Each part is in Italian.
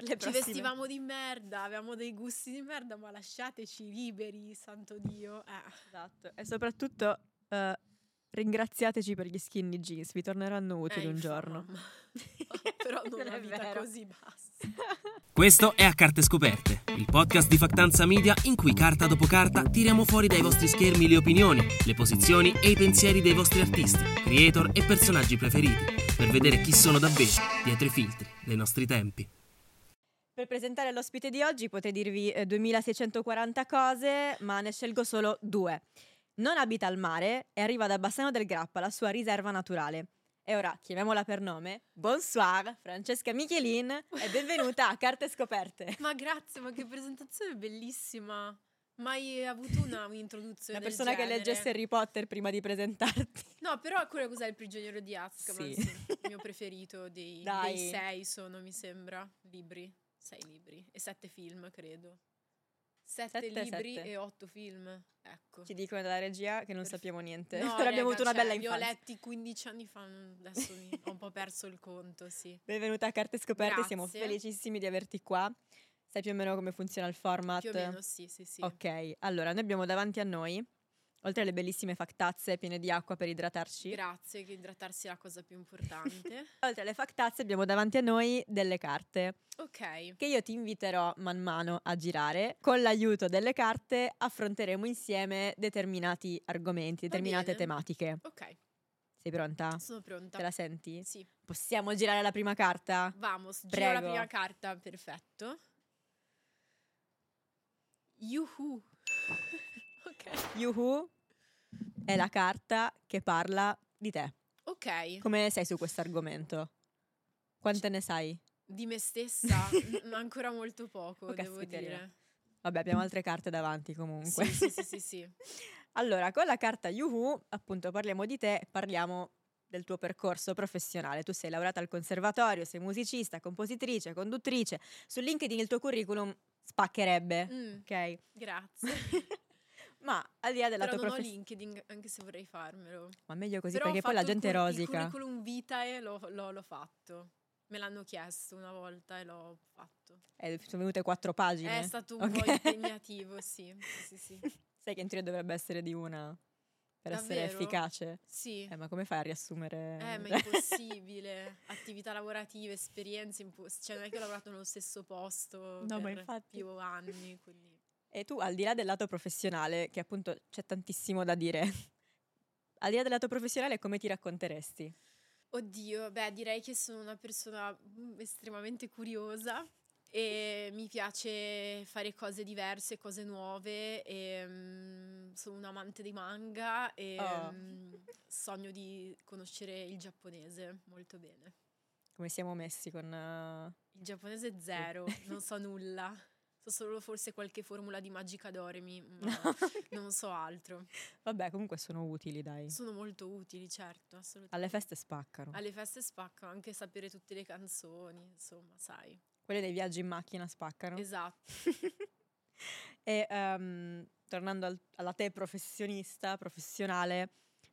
per le Ci prossime. vestivamo di merda, avevamo dei gusti di merda, ma lasciateci liberi, santo Dio. Eh. Esatto. E soprattutto eh, ringraziateci per gli skinny jeans, vi torneranno utili Eh, un giorno. Però non Non è vita vero. così bassa. Questo è A Carte Scoperte, il podcast di Factanza Media in cui carta dopo carta tiriamo fuori dai vostri schermi le opinioni, le posizioni e i pensieri dei vostri artisti, creator e personaggi preferiti, per vedere chi sono davvero dietro i filtri dei nostri tempi. Per presentare l'ospite di oggi potete dirvi eh, 2640 cose, ma ne scelgo solo due. Non abita al mare e arriva da Bassano del Grappa, la sua riserva naturale. E ora chiamiamola per nome. Bonsoir, Francesca Michelin e benvenuta a Carte Scoperte. Ma grazie, ma che presentazione bellissima. Mai avuto una un'introduzione Una del persona che genere. leggesse Harry Potter prima di presentarti. No, però quello cos'è il prigioniero di Azkaban? Sì. Sì. Il mio preferito dei, Dai. dei sei sono, mi sembra, libri. Sei libri. E sette film, credo. Sette, Sette, libri sette. e otto film. Ecco. Ci dicono dalla regia che non Perf- sappiamo niente. No, Però abbiamo avuto una cioè, bella Li ho infanzia. letti 15 anni fa, adesso mi- ho un po' perso il conto, sì. Benvenuta a Carte Scoperte, siamo Grazie. felicissimi di averti qua. Sai più o meno come funziona il format? Più o meno sì, sì, sì. Ok, allora noi abbiamo davanti a noi, oltre alle bellissime factazze piene di acqua per idratarci, Grazie, che idratarsi è la cosa più importante. oltre alle factazze abbiamo davanti a noi delle carte ok, che io ti inviterò man mano a girare. Con l'aiuto delle carte affronteremo insieme determinati argomenti, determinate tematiche. ok, Sei pronta? sono pronta. Te la senti? Sì, Possiamo girare la prima carta? vamos, giro la Prego. prima carta, perfetto. Yuhu. Yuhu è la carta che parla di te. ok. Come sei su questo argomento? Quante ne sai? Di me stessa, n- ancora molto poco, Oh, devo caspiteria. dire. Vabbè, abbiamo altre carte davanti comunque. Sì, sì, sì, sì, sì. allora, con la carta Yuhu, appunto, parliamo di te, parliamo del tuo percorso professionale. Tu sei laureata al conservatorio, sei musicista, compositrice, conduttrice. Su LinkedIn il tuo curriculum spaccherebbe, Mm, ok? grazie. Ma al di là della Però tua non ho professione... LinkedIn, anche se vorrei farmelo. Ma meglio così, Però perché poi la gente cur- rosica. Il curriculum vitae l'ho, l'ho- l'ho fatto. Me l'hanno chiesto una volta e l'ho fatto. Eh, sono venute quattro pagine. È stato un po' Ok. impegnativo, sì. Sì, sì. Sai che in teoria dovrebbe essere di una per essere Davvero? efficace. Sì. Eh, ma come fai a riassumere? Eh, ma è impossibile. Attività lavorative, esperienze, impos- cioè non è che ho lavorato nello stesso posto No, ma per infatti. più anni, quindi... E tu, al di là del lato professionale, che appunto c'è tantissimo da dire, al di là del lato professionale, come ti racconteresti? Oddio, beh, direi che sono una persona mm, estremamente curiosa e mi piace fare cose diverse, cose nuove e mm, sono un amante dei manga e Oh. mm, sogno di conoscere il giapponese molto bene. Come siamo messi con... eh, Il giapponese zero, non so nulla. So solo forse qualche formula di Magica Doremi, ma non so altro. Vabbè, comunque sono utili, dai. Sono molto utili, certo, assolutamente. Alle feste spaccano. Alle feste spaccano anche sapere tutte le canzoni, insomma, sai. Quelle dei viaggi in macchina spaccano. Esatto. e ehm, tornando al- alla te professionista, professionale,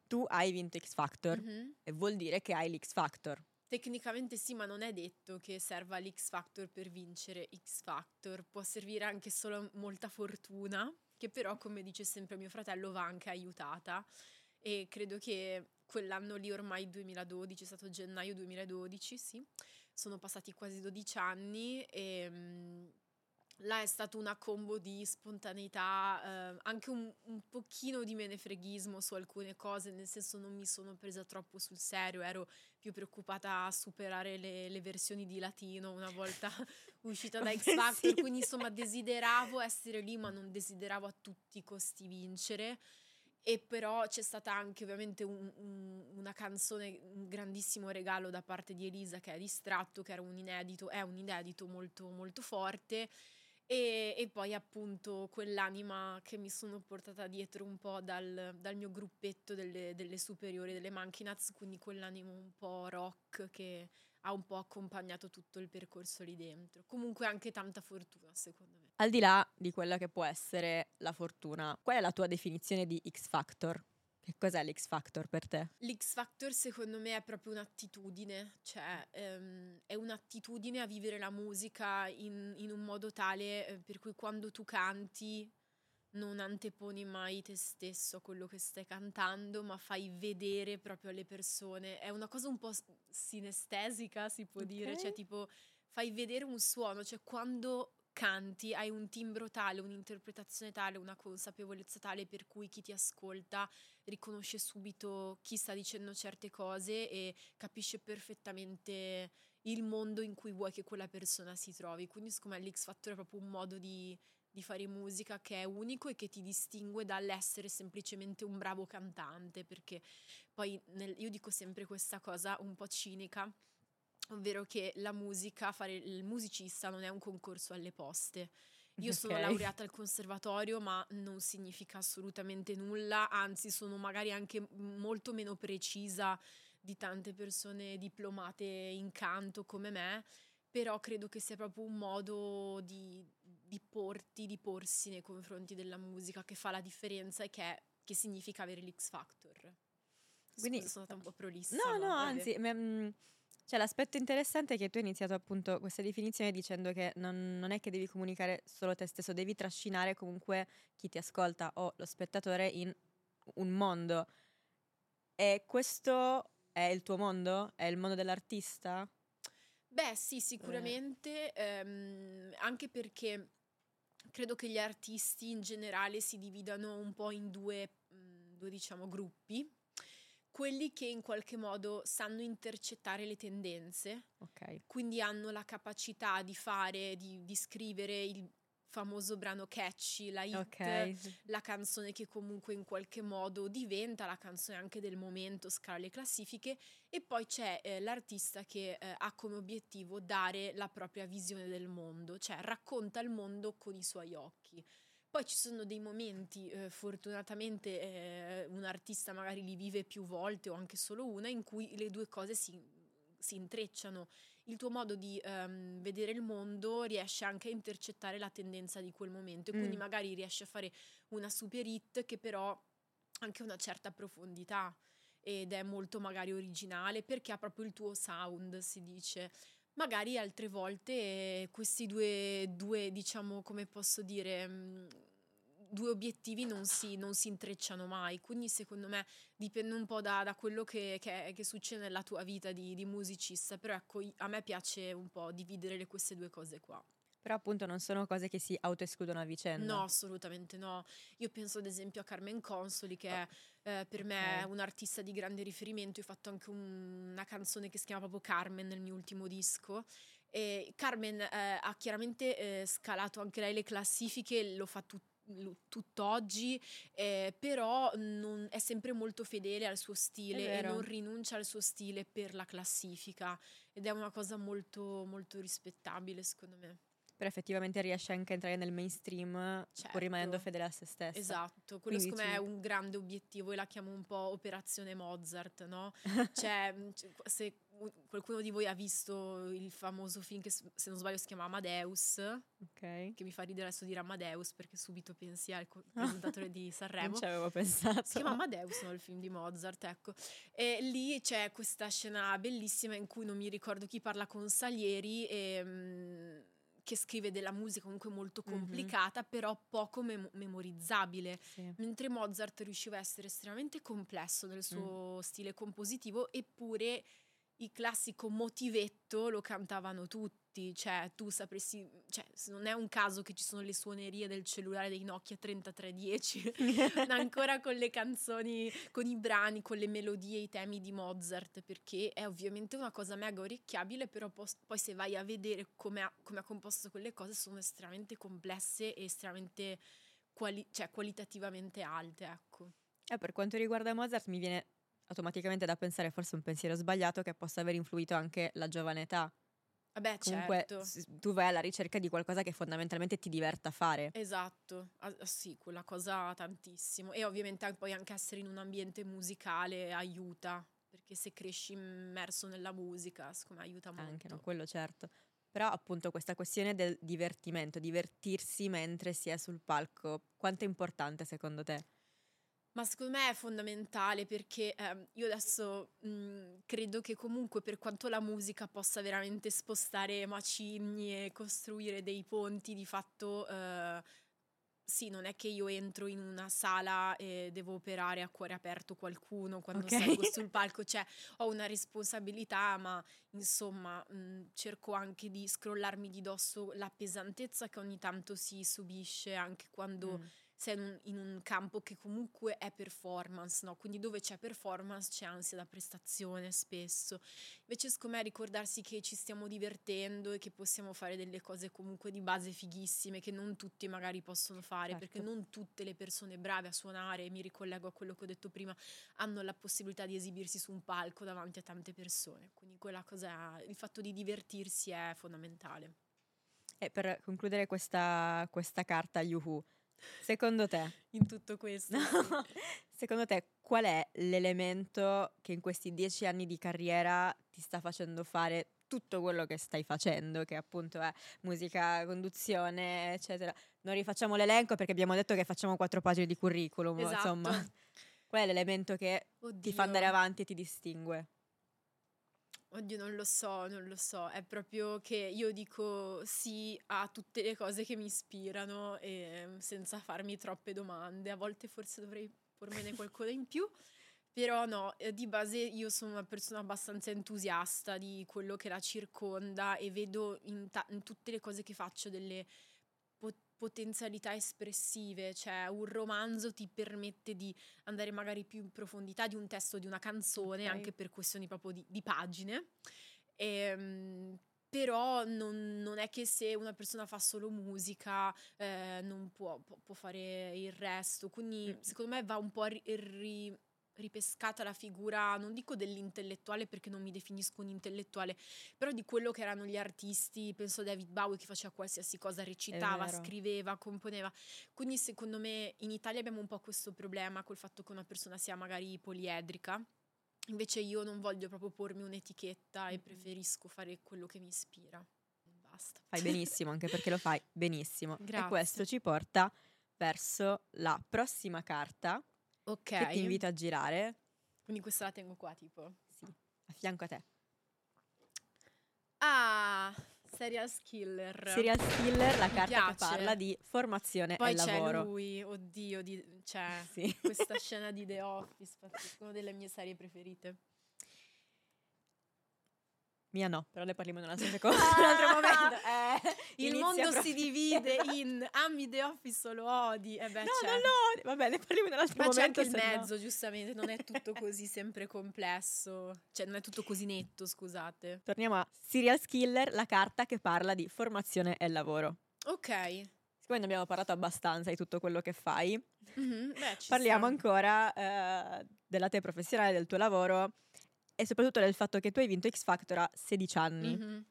tu hai vinto X Factor Mhm. e vuol dire che hai l'X Factor. Tecnicamente sì, ma non è detto che serva l'X Factor per vincere X Factor. Può servire anche solo molta fortuna, che però, come dice sempre mio fratello, va anche aiutata. E credo che quell'anno lì, ormai 2012, è stato gennaio 2012, sì, sono passati quasi 12 anni e mm, là è stata una combo di spontaneità, eh, anche un, un pochino di menefreghismo su alcune cose, nel senso non mi sono presa troppo sul serio, ero più preoccupata a superare le, le versioni di latino una volta uscita da X Factor, quindi insomma desideravo essere lì ma non desideravo a tutti i costi vincere. E però c'è stata anche ovviamente un- un- una canzone, un grandissimo regalo da parte di Elisa che è Distratto, che era un inedito, è un inedito molto molto forte. E, e poi appunto quell'anima che mi sono portata dietro un po' dal, dal mio gruppetto delle, delle superiori, delle Monkey quindi quell'animo un po' rock che ha un po' accompagnato tutto il percorso lì dentro. Comunque anche tanta fortuna secondo me. Al di là di quella che può essere la fortuna, qual è la tua definizione di X Factor? Che cos'è l'X Factor per te? L'X Factor secondo me è proprio un'attitudine, cioè ehm, è un'attitudine a vivere la musica in, in un modo tale eh, per cui quando tu canti non anteponi mai te stesso a quello che stai cantando, ma fai vedere proprio alle persone. È una cosa un po' sinestesica, si può okay. dire, cioè tipo fai vedere un suono, cioè quando canti hai un timbro tale, un'interpretazione tale, una consapevolezza tale per cui chi ti ascolta riconosce subito chi sta dicendo certe cose e capisce perfettamente il mondo in cui vuoi che quella persona si trovi. Quindi secondo me l'X Factor è proprio un modo di, di fare musica che è unico e che ti distingue dall'essere semplicemente un bravo cantante, perché poi nel, io dico sempre questa cosa un po' cinica ovvero che la musica, fare il musicista non è un concorso alle poste. Io okay. sono laureata al conservatorio, ma non significa assolutamente nulla, anzi sono magari anche molto meno precisa di tante persone diplomate in canto come me, però credo che sia proprio un modo di, di porti, di porsi nei confronti della musica che fa la differenza e che, che significa avere l'X Factor. Quindi sono stata un po' prolissa. No, no, anzi, m- cioè, l'aspetto interessante è che tu hai iniziato appunto questa definizione dicendo che non, non, è che devi comunicare solo te stesso, devi trascinare comunque chi ti ascolta o lo spettatore in un mondo. E questo è il tuo mondo? È il mondo dell'artista? Beh, sì, sicuramente, eh. ehm, anche perché credo che gli artisti in generale si dividano un po' in due, due diciamo, gruppi quelli che in qualche modo sanno intercettare le tendenze, okay. quindi hanno la capacità di fare, di, di scrivere il famoso brano catchy, la hit, okay. la canzone che comunque in qualche modo diventa la canzone anche del momento, scala le classifiche e poi c'è eh, l'artista che eh, ha come obiettivo dare la propria visione del mondo, cioè racconta il mondo con i suoi occhi. Poi ci sono dei momenti, eh, fortunatamente eh, un artista magari li vive più volte o anche solo una, in cui le due cose si, si intrecciano. Il tuo modo di um, vedere il mondo riesce anche a intercettare la tendenza di quel momento e quindi mm. magari riesce a fare una super hit che però ha anche una certa profondità ed è molto magari originale perché ha proprio il tuo sound, si dice. Magari altre volte questi due, due diciamo, come posso dire, mm, due obiettivi non si, non si, intrecciano mai, quindi secondo me dipende un po' da, da quello che, che, che, succede nella tua vita di, di, musicista, però ecco a me piace un po' dividere queste due cose qua. Però appunto non sono cose che si autoescludono a vicenda. No, assolutamente no. Io penso ad esempio a Carmen Consoli che è eh, per me okay. un artista di grande riferimento. Io ho fatto anche un, una canzone che si chiama proprio Carmen nel mio ultimo disco. E Carmen eh, ha chiaramente eh, scalato anche lei le classifiche, lo fa tutto tutt'oggi, eh, però non, è sempre molto fedele al suo stile e non rinuncia al suo stile per la classifica ed è una cosa molto, molto rispettabile secondo me. Però effettivamente riesce anche a entrare nel mainstream certo. pur rimanendo fedele a se stessa. Esatto, quello secondo me è un grande obiettivo e la chiamo un po' operazione Mozart, no? cioè, se qualcuno di voi ha visto il famoso film che se non sbaglio si chiama Amadeus, okay. che mi fa ridere adesso dire Amadeus perché subito pensi al presentatore di Sanremo. non ci avevo pensato. Si chiama Amadeus, no, il film di Mozart, ecco. E lì c'è questa scena bellissima in cui non mi ricordo chi parla con Salieri e... Che scrive della musica comunque molto complicata, mm-hmm. però poco mem- memorizzabile. Sì. Mentre Mozart riusciva a essere estremamente complesso nel suo mm. stile compositivo, eppure il classico motivetto lo cantavano tutti, cioè tu sapresti, cioè non è un caso che ci sono le suonerie del cellulare dei Nokia 3310, ancora con le canzoni, con i brani, con le melodie, i temi di Mozart, perché è ovviamente una cosa mega orecchiabile, però poi, poi se vai a vedere come ha, come ha, composto quelle cose sono estremamente complesse e estremamente quali, cioè, qualitativamente alte, ecco. Eh, per quanto riguarda Mozart mi viene automaticamente da pensare forse un pensiero sbagliato che possa aver influito anche la giovane età. Vabbè, Comunque certo. tu vai alla ricerca di qualcosa che fondamentalmente ti diverta fare. Esatto, ah, sì, quella cosa tantissimo. E ovviamente poi anche essere in un ambiente musicale aiuta, perché se cresci immerso nella musica, secondo me aiuta molto. Anche, no, quello certo. Però appunto questa questione del divertimento, divertirsi mentre si è sul palco, quanto è importante secondo te? Ma secondo me è fondamentale perché eh, io adesso mh, credo che comunque per quanto la musica possa veramente spostare macigni e costruire dei ponti, di fatto eh, sì, non è che io entro in una sala e devo operare a cuore aperto qualcuno quando Ok. salgo sul palco, cioè ho una responsabilità, ma insomma mh, cerco anche di scrollarmi di dosso la pesantezza che ogni tanto si subisce anche quando Mm. Sei in un, in un campo che comunque è performance, no? Quindi dove c'è performance c'è ansia da prestazione spesso. Invece secondo me ricordarsi che ci stiamo divertendo e che possiamo fare delle cose comunque di base fighissime che non tutti magari possono fare, Certo. perché non tutte le persone brave a suonare, mi ricollego a quello che ho detto prima, hanno la possibilità di esibirsi su un palco davanti a tante persone. Quindi quella cosa, il fatto di divertirsi è fondamentale. E per concludere questa, questa carta Yuhu, secondo te, In tutto questo. no, secondo te qual è l'elemento che in questi dieci anni di carriera ti sta facendo fare tutto quello che stai facendo, che appunto è musica, conduzione, eccetera. Non rifacciamo l'elenco perché abbiamo detto che facciamo quattro pagine di curriculum, Esatto. insomma. Qual è l'elemento che ti fa andare Oddio. avanti e ti distingue? Oddio, non lo so, non lo so. È proprio che io dico sì a tutte le cose che mi ispirano e senza farmi troppe domande. A volte forse dovrei pormene qualcosa in più. Però no, eh, di base io sono una persona abbastanza entusiasta di quello che la circonda e vedo in, ta- in tutte le cose che faccio delle potenzialità espressive, cioè un romanzo ti permette di andare magari più in profondità di un testo, di una canzone, Ok. anche per questioni proprio di, di pagine. Ehm, però non, non è che se una persona fa solo musica eh, non può, può- può fare il resto. Quindi Mm. secondo me va un po' ri- ri- ripescata la figura, non dico dell'intellettuale perché non mi definisco un intellettuale, però di quello che erano gli artisti, penso a David Bowie che faceva qualsiasi cosa, recitava, scriveva, componeva. Quindi secondo me in Italia abbiamo un po' questo problema col fatto che una persona sia magari poliedrica. Invece io non voglio proprio pormi un'etichetta e Mhm. preferisco fare quello che mi ispira. Basta. Fai benissimo, anche perché lo fai benissimo. E Grazie. questo ci porta verso la prossima carta Ok. che ti invito a girare. Quindi questa la tengo qua tipo. Sì, a fianco a te. Ah, serial killer. Serial killer, la Mi carta che parla di formazione Poi e c'è lavoro. lui, oddio, di, cioè Sì. questa scena di The Office, una delle mie serie preferite. Mia no, però ne parliamo in un altro, secondo, in un altro momento. Eh, Il mondo proprio- si divide in ami The Office o lo odi. E beh, No, c'è. no, no, vabbè, ne parliamo in un altro Ma c'è momento. anche il se no- mezzo, giustamente, non è tutto così sempre complesso. Cioè, non è tutto così netto, scusate. Torniamo a Serial Killer, la carta che parla di formazione e lavoro. Ok. Siccome ne abbiamo parlato abbastanza di tutto quello che fai, Mhm, beh, parliamo sta. ancora eh, della te professionale, del tuo lavoro e soprattutto del fatto che tu hai vinto X Factor a 16 anni. Mhm.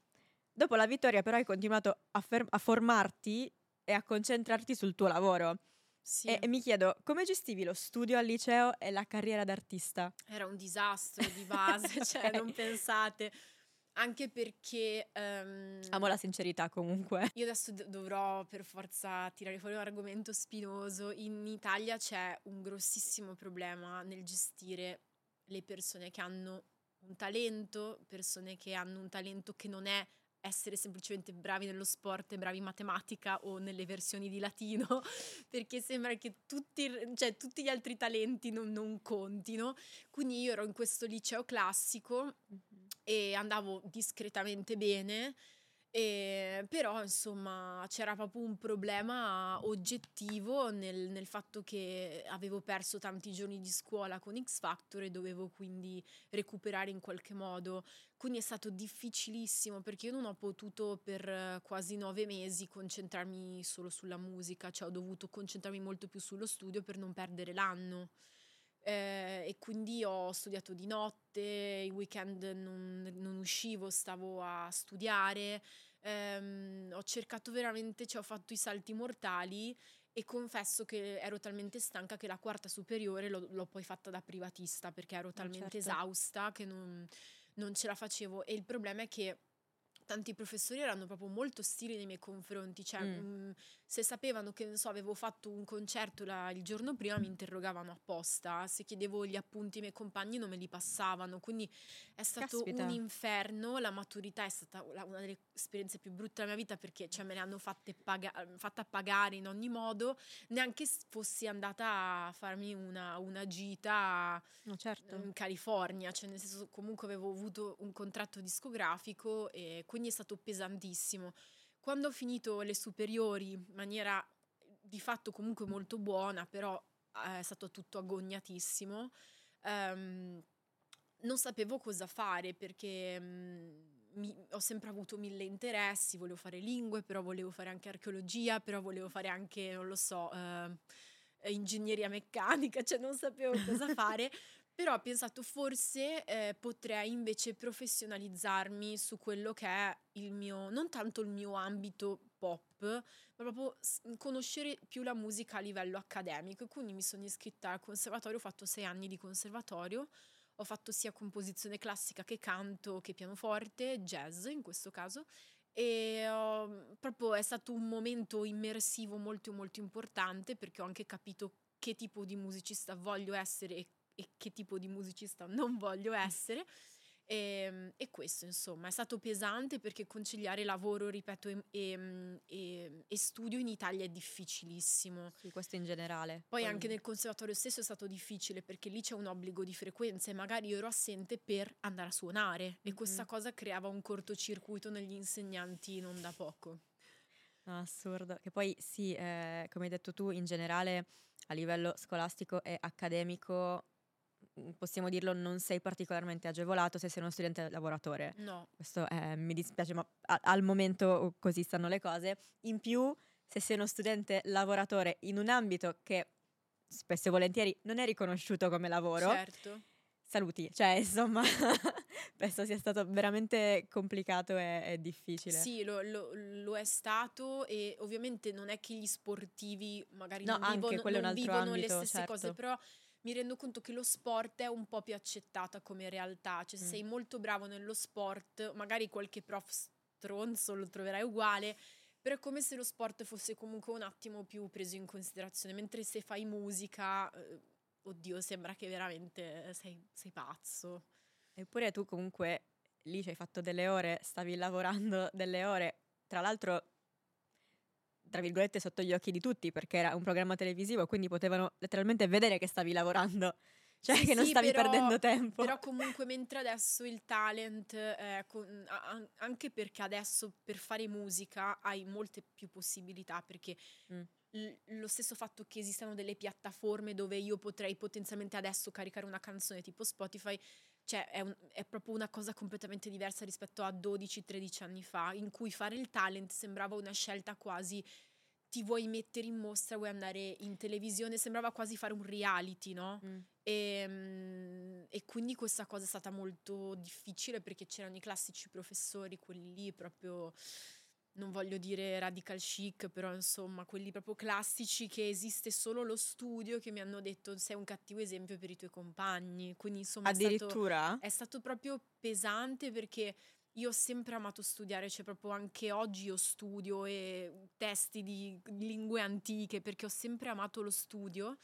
Dopo la vittoria però hai continuato a, fer- a formarti e a concentrarti sul tuo lavoro. Sì. E, e mi chiedo, come gestivi lo studio al liceo e la carriera d'artista? Era un disastro di base, cioè non pensate. Anche perché ehm, Amo la sincerità comunque. io adesso dovrò per forza tirare fuori un argomento spinoso. In Italia c'è un grossissimo problema nel gestire le persone che hanno un talento, persone che hanno un talento che non è essere semplicemente bravi nello sport bravi in matematica o nelle versioni di latino, perché sembra che tutti, cioè, tutti gli altri talenti non, non contino. Quindi io ero in questo liceo classico e andavo discretamente bene. E, però insomma c'era proprio un problema oggettivo nel, nel fatto che avevo perso tanti giorni di scuola con X Factor e dovevo quindi recuperare in qualche modo. Quindi è stato difficilissimo perché io non ho potuto per quasi nove mesi concentrarmi solo sulla musica, cioè ho dovuto concentrarmi molto più sullo studio per non perdere l'anno. Eh, e quindi ho studiato di notte, i weekend non, non uscivo, stavo a studiare, ehm, ho cercato veramente, cioè ho fatto i salti mortali e confesso che ero talmente stanca che la quarta superiore l'ho, l'ho poi fatta da privatista perché ero talmente certo. esausta che non, non ce la facevo e il problema è che tanti professori erano proprio molto ostili nei miei confronti, cioè Mm. mh, se sapevano che so, avevo fatto un concerto la- il giorno prima mi interrogavano apposta, se chiedevo gli appunti ai miei compagni non me li passavano, quindi è stato Caspita. un inferno, la maturità è stata una delle esperienze più brutte della mia vita perché cioè, me le hanno fatte paga- fatta pagare in ogni modo, neanche fossi andata a farmi una, una gita No, certo. in California, cioè nel senso comunque avevo avuto un contratto discografico e quindi è stato pesantissimo. Quando ho finito le superiori in maniera di fatto comunque molto buona, però eh, è stato tutto agognatissimo, ehm, non sapevo cosa fare perché mm, mi- ho sempre avuto mille interessi, volevo fare lingue, però volevo fare anche archeologia, però volevo fare anche, non lo so, eh, ingegneria meccanica, cioè non sapevo cosa fare. Però ho pensato forse eh, potrei invece professionalizzarmi su quello che è il mio, non tanto il mio ambito pop, ma proprio conoscere più la musica a livello accademico. E quindi mi sono iscritta al conservatorio, ho fatto sei anni di conservatorio, ho fatto sia composizione classica che canto che pianoforte, jazz in questo caso. E ho- proprio è stato un momento immersivo molto molto importante perché ho anche capito che tipo di musicista voglio essere e, e che tipo di musicista non voglio essere. E, e questo insomma è stato pesante perché conciliare lavoro, ripeto, e, e- e- e studio in Italia è difficilissimo. Sì, questo in generale. Poi anche nel conservatorio stesso è stato difficile perché lì c'è un obbligo di frequenza e magari io ero assente per andare a suonare e questa Mhm. cosa creava un cortocircuito negli insegnanti non da poco. No, assurdo. Che poi sì, eh, come hai detto tu, in generale a livello scolastico e accademico, possiamo dirlo, non sei particolarmente agevolato se sei uno studente lavoratore. No, Questo eh, mi dispiace, ma a- al momento così stanno le cose. In più, se sei uno studente lavoratore in un ambito che spesso e volentieri non è riconosciuto come lavoro, certo. saluti. Cioè, insomma, penso sia stato veramente complicato e, e difficile. Sì, lo, lo- lo è stato e ovviamente non è che gli sportivi magari No, non vivono, non vivono ambito, le stesse certo. cose, però mi rendo conto che lo sport è un po' più accettata come realtà, cioè se Mm. sei molto bravo nello sport, magari qualche prof stronzo lo troverai uguale, però è come se lo sport fosse comunque un attimo più preso in considerazione, mentre se fai musica, eh, oddio, sembra che veramente sei, sei pazzo. Eppure tu comunque lì ci hai fatto delle ore, stavi lavorando delle ore, tra l'altro, tra virgolette, sotto gli occhi di tutti, perché era un programma televisivo, quindi potevano letteralmente vedere che stavi lavorando, cioè Sì, che non sì, stavi però- perdendo tempo. Però comunque mentre adesso il talent, eh, con- anche perché adesso per fare musica hai molte più possibilità, perché Mm. l- lo stesso fatto che esistano delle piattaforme dove io potrei potenzialmente adesso caricare una canzone tipo Spotify, cioè è, un- è proprio una cosa completamente diversa rispetto a 12-13 anni fa, in cui fare il talent sembrava una scelta quasi ti vuoi mettere in mostra, vuoi andare in televisione, sembrava quasi fare un reality, no? Mm. E, mm, e quindi questa cosa è stata molto difficile perché c'erano i classici professori, quelli lì proprio, non voglio dire radical chic, però insomma, quelli proprio classici che esiste solo lo studio che mi hanno detto sei un cattivo esempio per i tuoi compagni. Quindi insomma è stato, Addirittura? è stato proprio pesante perché io ho sempre amato studiare, cioè proprio anche oggi io studio e testi di lingue antiche perché ho sempre amato lo studio.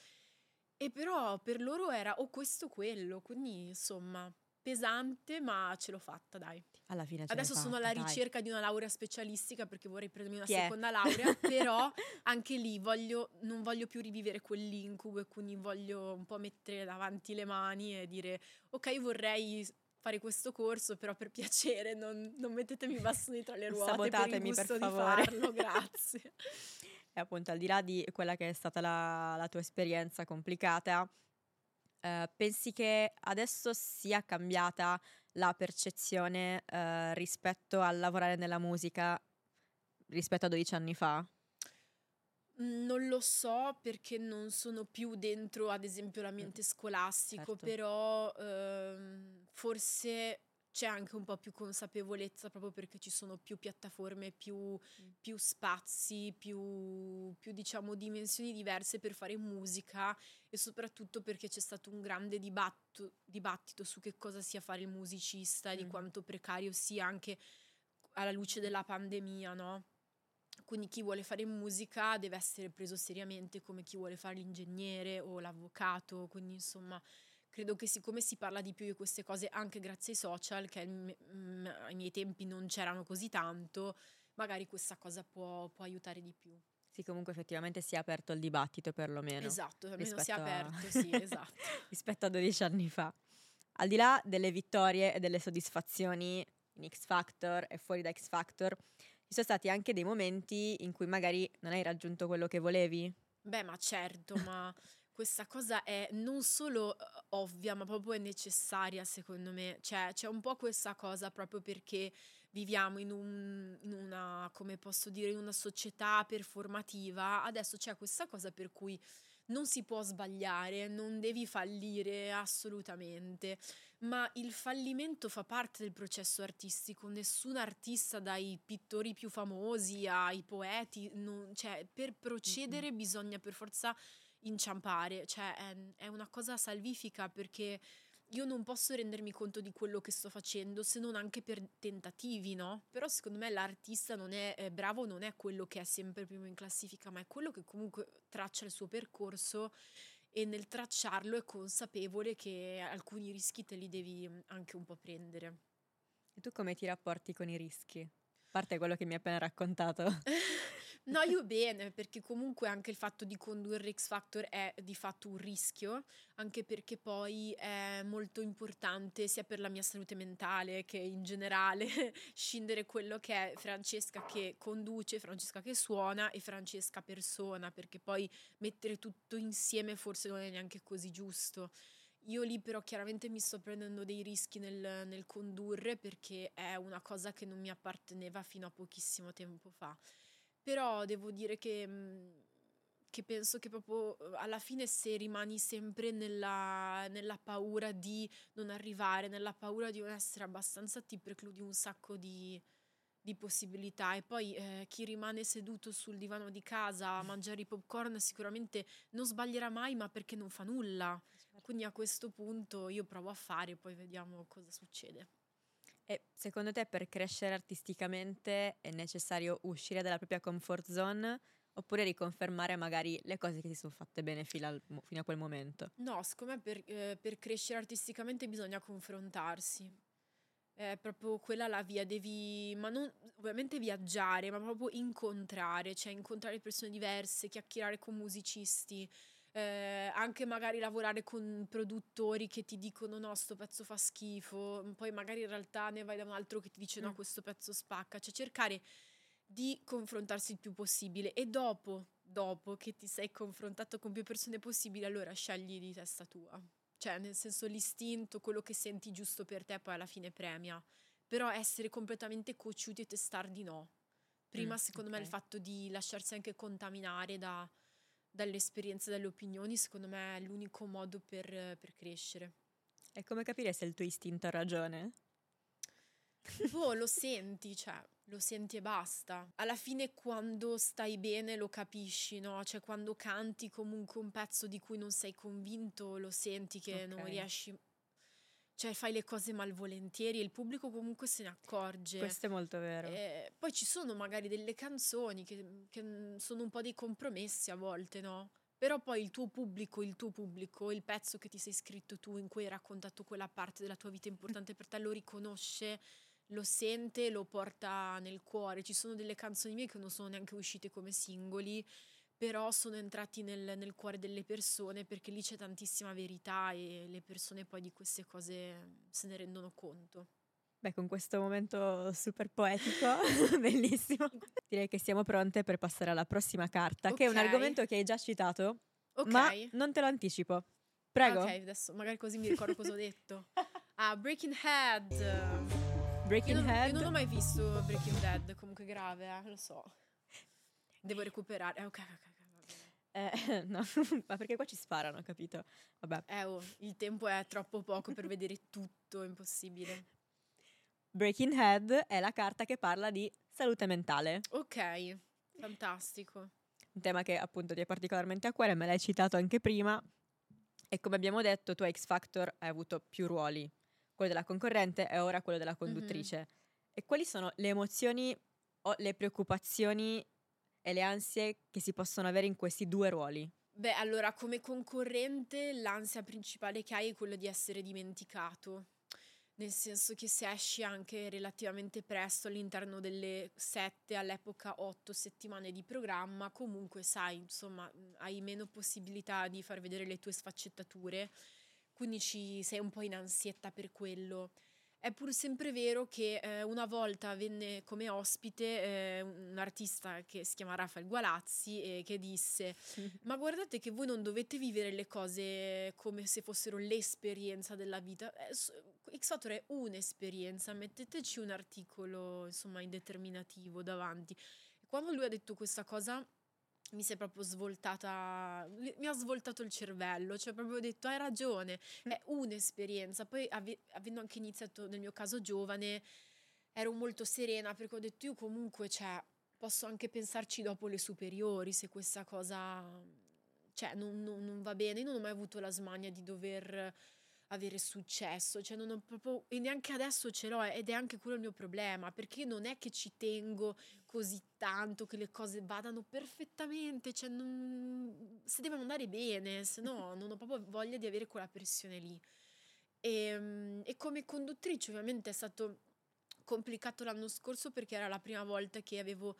E però per loro era o questo o quello, quindi insomma pesante, ma ce l'ho fatta, dai. Alla fine Adesso sono alla fatta, dai. ricerca di una laurea specialistica perché vorrei prendermi una Chi è? seconda laurea, però anche lì voglio, non voglio più rivivere quell'incubo e quindi voglio un po' mettere davanti le mani e dire ok vorrei fare questo corso, però per piacere non, non mettetemi i bastoni tra le ruote per il sabotatemi, per di favore. farlo, grazie. E appunto, al di là di quella che è stata la, la tua esperienza complicata, eh, pensi che adesso sia cambiata la percezione eh, rispetto al lavorare nella musica rispetto a 12 anni fa? Non lo so perché non sono più dentro, ad esempio, l'ambiente scolastico, certo. però ehm, forse c'è anche un po' più consapevolezza proprio perché ci sono più piattaforme, più, più spazi, più, più, diciamo dimensioni diverse per fare musica e soprattutto perché c'è stato un grande dibatto- dibattito su che cosa sia fare il musicista e di Mm. quanto precario sia anche alla luce della pandemia, no? Quindi chi vuole fare musica deve essere preso seriamente come chi vuole fare l'ingegnere o l'avvocato, quindi insomma credo che siccome si parla di più di queste cose anche grazie ai social, che mm, ai miei tempi non c'erano così tanto, magari questa cosa può, può aiutare di più. Sì, comunque effettivamente si è aperto il dibattito perlomeno. Esatto, almeno si è aperto, a... sì, esatto. rispetto a 12 anni fa. Al di là delle vittorie e delle soddisfazioni in X Factor e fuori da X Factor, sono stati anche dei momenti in cui magari non hai raggiunto quello che volevi? Beh, ma certo, ma questa cosa è non solo ovvia, ma proprio è necessaria, secondo me. Cioè, c'è un po' questa cosa proprio perché viviamo in, un, in una, come posso dire, in una società performativa. Adesso c'è questa cosa per cui non si può sbagliare, non devi fallire assolutamente, ma il fallimento fa parte del processo artistico, nessun artista dai pittori più famosi ai poeti, non, cioè per procedere mm-hmm. bisogna per forza inciampare, cioè è, è una cosa salvifica perché io non posso rendermi conto di quello che sto facendo se non anche per tentativi, no? Però secondo me l'artista non è eh, bravo, non è quello che è sempre primo in classifica, ma è quello che comunque traccia il suo percorso e nel tracciarlo è consapevole che alcuni rischi te li devi mm, anche un po' prendere. E tu come ti rapporti con i rischi? A parte quello che mi hai appena raccontato. No, io bene, perché comunque anche il fatto di condurre X Factor è di fatto un rischio, anche perché poi è molto importante sia per la mia salute mentale che in generale scindere quello che è Francesca che conduce, Francesca che suona e Francesca persona, perché poi mettere tutto insieme forse non è neanche così giusto. Io lì però chiaramente mi sto prendendo dei rischi nel, nel condurre perché è una cosa che non mi apparteneva fino a pochissimo tempo fa. Però devo dire che, mhmm, che penso che proprio uhm, alla fine se rimani sempre nella, nella paura di non arrivare, nella paura di non essere abbastanza, ti precludi un sacco di, di possibilità. E poi eh, chi rimane seduto sul divano di casa a mangiare i popcorn sicuramente non sbaglierà mai ma perché non fa nulla. Certo. quindi a questo punto io provo a fare e poi vediamo cosa succede e secondo te per crescere artisticamente è necessario uscire dalla propria comfort zone oppure riconfermare magari le cose che si sono fatte bene fino, al, fino a quel momento? No, secondo me per, eh, per crescere artisticamente bisogna confrontarsi. È proprio quella la via, devi, ma non ovviamente viaggiare, ma proprio incontrare, cioè incontrare persone diverse, chiacchierare con musicisti, eh, anche magari lavorare con produttori che ti dicono no, sto pezzo fa schifo, poi magari in realtà ne vai da un altro che ti dice no, mm. questo pezzo spacca, cioè cercare di confrontarsi il più possibile e dopo, dopo che ti sei confrontato con più persone possibili, allora scegli di testa tua. Cioè, nel senso l'istinto, quello che senti giusto per te, poi alla fine premia. Però essere completamente cocciuti e testardi no. Prima, mm, secondo okay. me, il fatto di lasciarsi anche contaminare da, dalle esperienze, dalle opinioni, secondo me è l'unico modo per, per crescere. E come capire se il tuo istinto ha ragione? Boh, lo senti, cioè, lo senti e basta. Alla fine quando stai bene lo capisci, no? Cioè quando canti comunque un pezzo di cui non sei convinto, lo senti che okay. non riesci cioè fai le cose malvolentieri e il pubblico comunque se ne accorge. Questo è molto vero. E poi ci sono magari delle canzoni che, che, sono un po' dei compromessi a volte, no? Però poi il tuo pubblico, il tuo pubblico, il pezzo che ti sei scritto tu in cui hai raccontato quella parte della tua vita importante per te lo riconosce, lo sente, lo porta nel cuore. Ci sono delle canzoni mie che non sono neanche uscite come singoli però sono entrati nel, nel, cuore delle persone perché lì c'è tantissima verità e le persone poi di queste cose se ne rendono conto. Beh, con questo momento super poetico, bellissimo, direi che siamo pronte per passare alla prossima carta, okay. che è un argomento che hai già citato, okay. ma non te lo anticipo. Prego. Ok, adesso magari così mi ricordo cosa ho detto. Ah, Breaking Head. Breaking io non, Head. Io non ho mai visto Breaking Head, comunque grave, eh, lo so. Devo recuperare. Eh, ok, ok. Eh, no, ma perché qua ci sparano, capito? Vabbè. Eh, oh, il tempo è troppo poco per vedere tutto, è impossibile. Breaking Head è la carta che parla di salute mentale. Ok, fantastico. Un tema che appunto ti è particolarmente a cuore, me l'hai citato anche prima. E come abbiamo detto, tu a X Factor hai avuto più ruoli. Quello della concorrente e ora quello della conduttrice. Mm-hmm. E quali sono le emozioni o le preoccupazioni e le ansie che si possono avere in questi due ruoli? Beh, allora, come concorrente, l'ansia principale che hai è quella di essere dimenticato. Nel senso che se esci anche relativamente presto all'interno delle sette, all'epoca otto settimane di programma, comunque sai, insomma, hai meno possibilità di far vedere le tue sfaccettature, quindi ci sei un po' in ansietta per quello. È pur sempre vero che eh, una volta venne come ospite eh, un artista che si chiama Rafael Gualazzi e che disse ma guardate che voi non dovete vivere le cose come se fossero l'esperienza della vita. Eh, X-Factor è un'esperienza, metteteci un articolo insomma indeterminativo davanti. quando lui ha detto questa cosa mi si è proprio svoltata, mi ha svoltato il cervello, cioè proprio ho detto hai ragione, mm. è un'esperienza. Poi ave- avendo anche iniziato nel mio caso giovane, ero molto serena perché ho detto io comunque, cioè, posso anche pensarci dopo le superiori se questa cosa, cioè, non, non, non va bene. Io non ho mai avuto la smania di dover avere successo, cioè non ho proprio, e neanche adesso ce l'ho ed è anche quello il mio problema, perché non è che ci tengo così tanto che le cose vadano perfettamente, cioè non, se devono andare bene, se no non ho proprio voglia di avere quella pressione lì. E, ehm, e come conduttrice ovviamente è stato complicato l'anno scorso perché era la prima volta che avevo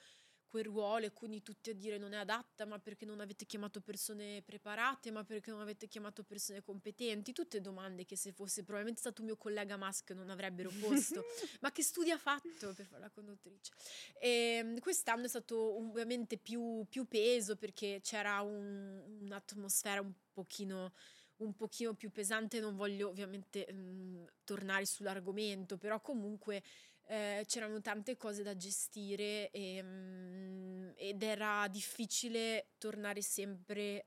quel ruolo e quindi tutti a dire non è adatta, ma perché non avete chiamato persone preparate, ma perché non avete chiamato persone competenti, tutte domande che se fosse probabilmente stato un mio collega Musk non avrebbero posto, ma che studi ha fatto per fare la conduttrice? E ehm, quest'anno è stato ovviamente più, più peso perché c'era un, un'atmosfera un pochino un pochino più pesante, non voglio ovviamente mh, mhmm, tornare sull'argomento, però comunque eh, c'erano tante cose da gestire e, mh, mm, ed era difficile tornare sempre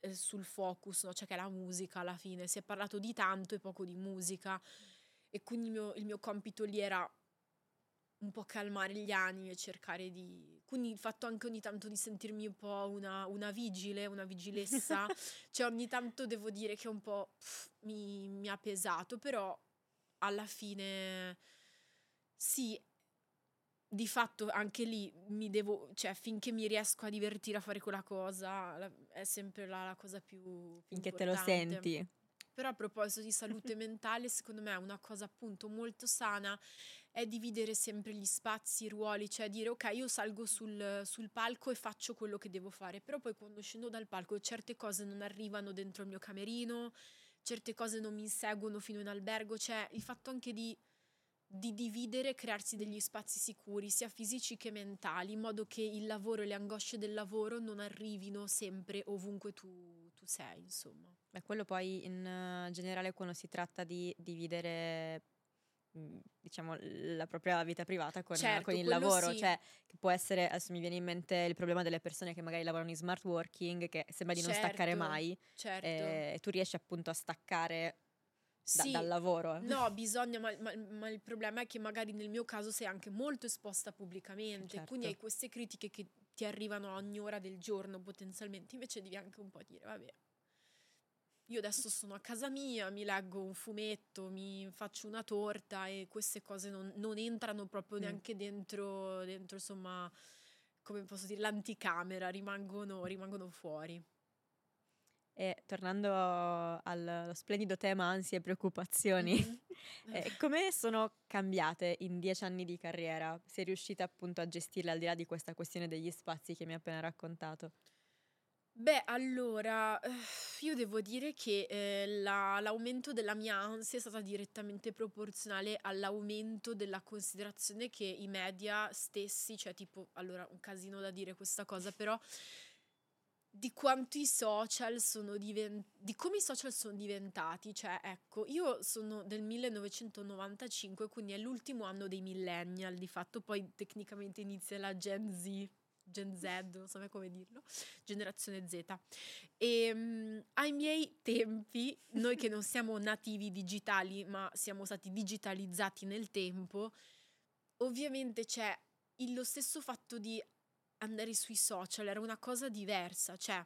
eh, sul focus, no? cioè che è la musica alla fine. Si è parlato di tanto e poco di musica e quindi il mio, il mio compito lì era un po' calmare gli animi e cercare di... Quindi il fatto anche ogni tanto di sentirmi un po' una, una vigile, una vigilessa, cioè ogni tanto devo dire che un po' pff, mi, mi ha pesato, però alla fine sì, di fatto anche lì mi devo, cioè finché mi riesco a divertire a fare quella cosa, la, è sempre la, la cosa più, più Finché importante. te lo senti. Però a proposito di salute mentale, secondo me una cosa appunto molto sana è dividere sempre gli spazi, i ruoli, cioè dire ok, io salgo sul, sul, palco e faccio quello che devo fare, però poi quando scendo dal palco certe cose non arrivano dentro il mio camerino, certe cose non mi inseguono fino in albergo, cioè il fatto anche di di dividere e crearsi degli spazi sicuri, sia fisici che mentali, in modo che il lavoro e le angosce del lavoro non arrivino sempre ovunque tu, tu sei, insomma. Beh, quello poi in uh, generale quando si tratta di dividere mhmm, diciamo la propria vita privata con, certo, con il lavoro, sì. cioè può essere, adesso mi viene in mente il problema delle persone che magari lavorano in smart working, che sembra di non certo, staccare mai certo. eh, e tu riesci appunto a staccare sì, da, dal lavoro. No, bisogna, ma, ma, ma, il problema è che magari nel mio caso sei anche molto esposta pubblicamente, certo. quindi hai queste critiche che ti arrivano a ogni ora del giorno potenzialmente, invece devi anche un po' dire, vabbè, io adesso sono a casa mia, mi leggo un fumetto, mi faccio una torta e queste cose non, non entrano proprio mm. neanche dentro, dentro, insomma, come posso dire, l'anticamera, rimangono, rimangono fuori. E tornando allo splendido tema ansie e preoccupazioni, mm-hmm. eh, come sono cambiate in dieci anni di carriera? Sei riuscita appunto a gestirle al di là di questa questione degli spazi che mi hai appena raccontato? Beh, allora, eh, io devo dire che eh, la, l'aumento della mia ansia è stata direttamente proporzionale all'aumento della considerazione che i media stessi, cioè tipo, allora, un casino da dire questa cosa, però di quanto i social sono diventati, di come i social sono diventati, cioè ecco, io sono del 1995, quindi è l'ultimo anno dei millennial, di fatto poi tecnicamente inizia la Gen Z, Gen Z, non so come dirlo, generazione Z. E um, ai miei tempi, noi che non siamo nativi digitali, ma siamo stati digitalizzati nel tempo, ovviamente c'è lo stesso fatto di andare sui social era una cosa diversa, cioè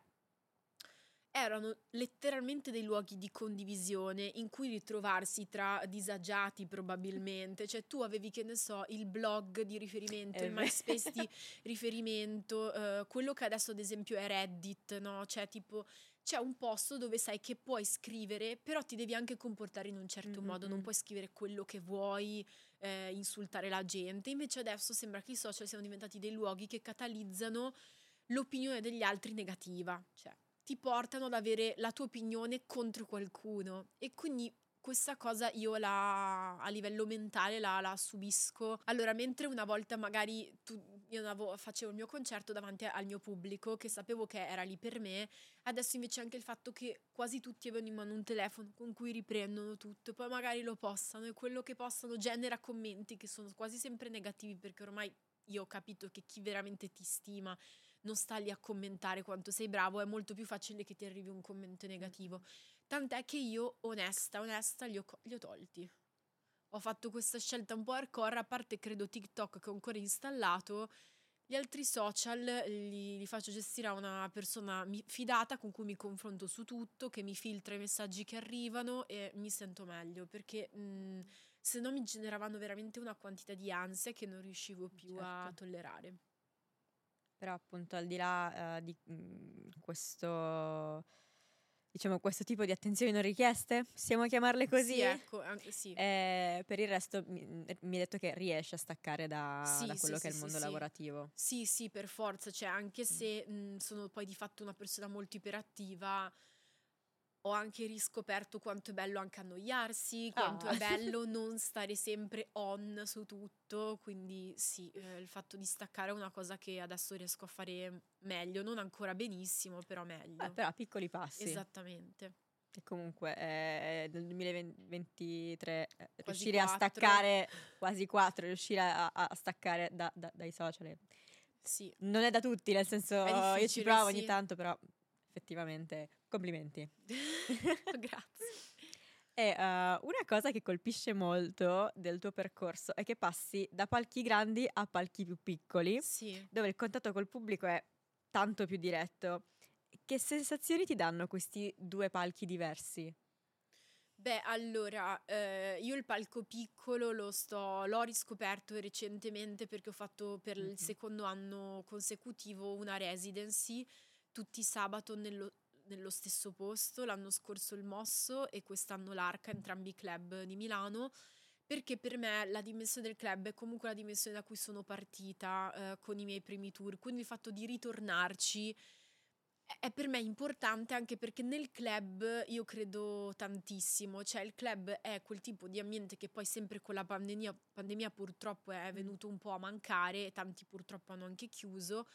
erano letteralmente dei luoghi di condivisione in cui ritrovarsi tra disagiati probabilmente, cioè tu avevi che ne so il blog di riferimento, È il. MySpace di riferimento, eh, quello che adesso ad esempio è Reddit, no? Cioè tipo c'è un posto dove sai che puoi scrivere, però ti devi anche comportare in un certo modo, non puoi scrivere quello che vuoi, eh, insultare la gente. Invece adesso sembra che i social siano diventati dei luoghi che catalizzano l'opinione degli altri negativa, cioè ti portano ad avere la tua opinione contro qualcuno e quindi questa cosa io la, a livello mentale la, la subisco. Allora, mentre una volta magari tu, io andavo- facevo il mio concerto davanti al mio pubblico, che sapevo che era lì per me, adesso invece anche il fatto che quasi tutti avevano in mano un telefono con cui riprendono tutto, poi magari lo postano e quello che postano genera commenti che sono quasi sempre negativi perché ormai io ho capito che chi veramente ti stima non sta lì a commentare quanto sei bravo, è molto più facile che ti arrivi un commento negativo. Tant'è che io, onesta, onesta, li ho, li ho tolti. Ho fatto questa scelta un po' hardcore, a parte credo TikTok che ho ancora installato. Gli altri social li, li faccio gestire a una persona fidata con cui mi confronto su tutto, che mi filtra i messaggi che arrivano e mi sento meglio perché mh, se no mi generavano veramente una quantità di ansia che non riuscivo più a Certo. tollerare. Però appunto al di là eh, di mm, questo, diciamo, questo tipo di attenzioni non richieste, possiamo chiamarle così? Sì, ecco, anche, sì. Eh, per il resto mi, mi hai detto che riesci a staccare da, Sì, da quello sì, che è il mondo lavorativo. Sì, sì, per forza, cioè anche se mh, sono poi di fatto una persona molto iperattiva, ho anche riscoperto quanto è bello anche annoiarsi, quanto Ah. è bello non stare sempre on su tutto, quindi sì, eh, il fatto di staccare è una cosa che adesso riesco a fare meglio, non ancora benissimo, però meglio. Beh, però a piccoli passi. Esattamente. E comunque eh, nel 2023 eh, riuscire a quattro. staccare quasi quattro, riuscire a, a staccare da- da- dai social. eh, Sì. Non è da tutti, nel senso io ci provo ogni sì. tanto, però effettivamente complimenti. Grazie. E eh, una cosa che colpisce molto del tuo percorso è che passi da palchi grandi a palchi più piccoli, Sì. dove il contatto col pubblico è tanto più diretto. Che sensazioni ti danno questi due palchi diversi? Beh, allora, eh, io il palco piccolo lo sto, l'ho riscoperto recentemente perché ho fatto per Mhm. il secondo anno consecutivo una residency tutti sabato nello, nello stesso posto, l'anno scorso il Mosso e quest'anno l'Arca, entrambi i club di Milano, perché per me la dimensione del club è comunque la dimensione da cui sono partita eh, con i miei primi tour, quindi il fatto di ritornarci è- per me importante anche perché nel club io credo tantissimo, cioè il club è quel tipo di ambiente che poi sempre con la pandemia, pandemia purtroppo è venuto un po' a mancare, e tanti purtroppo hanno anche chiuso,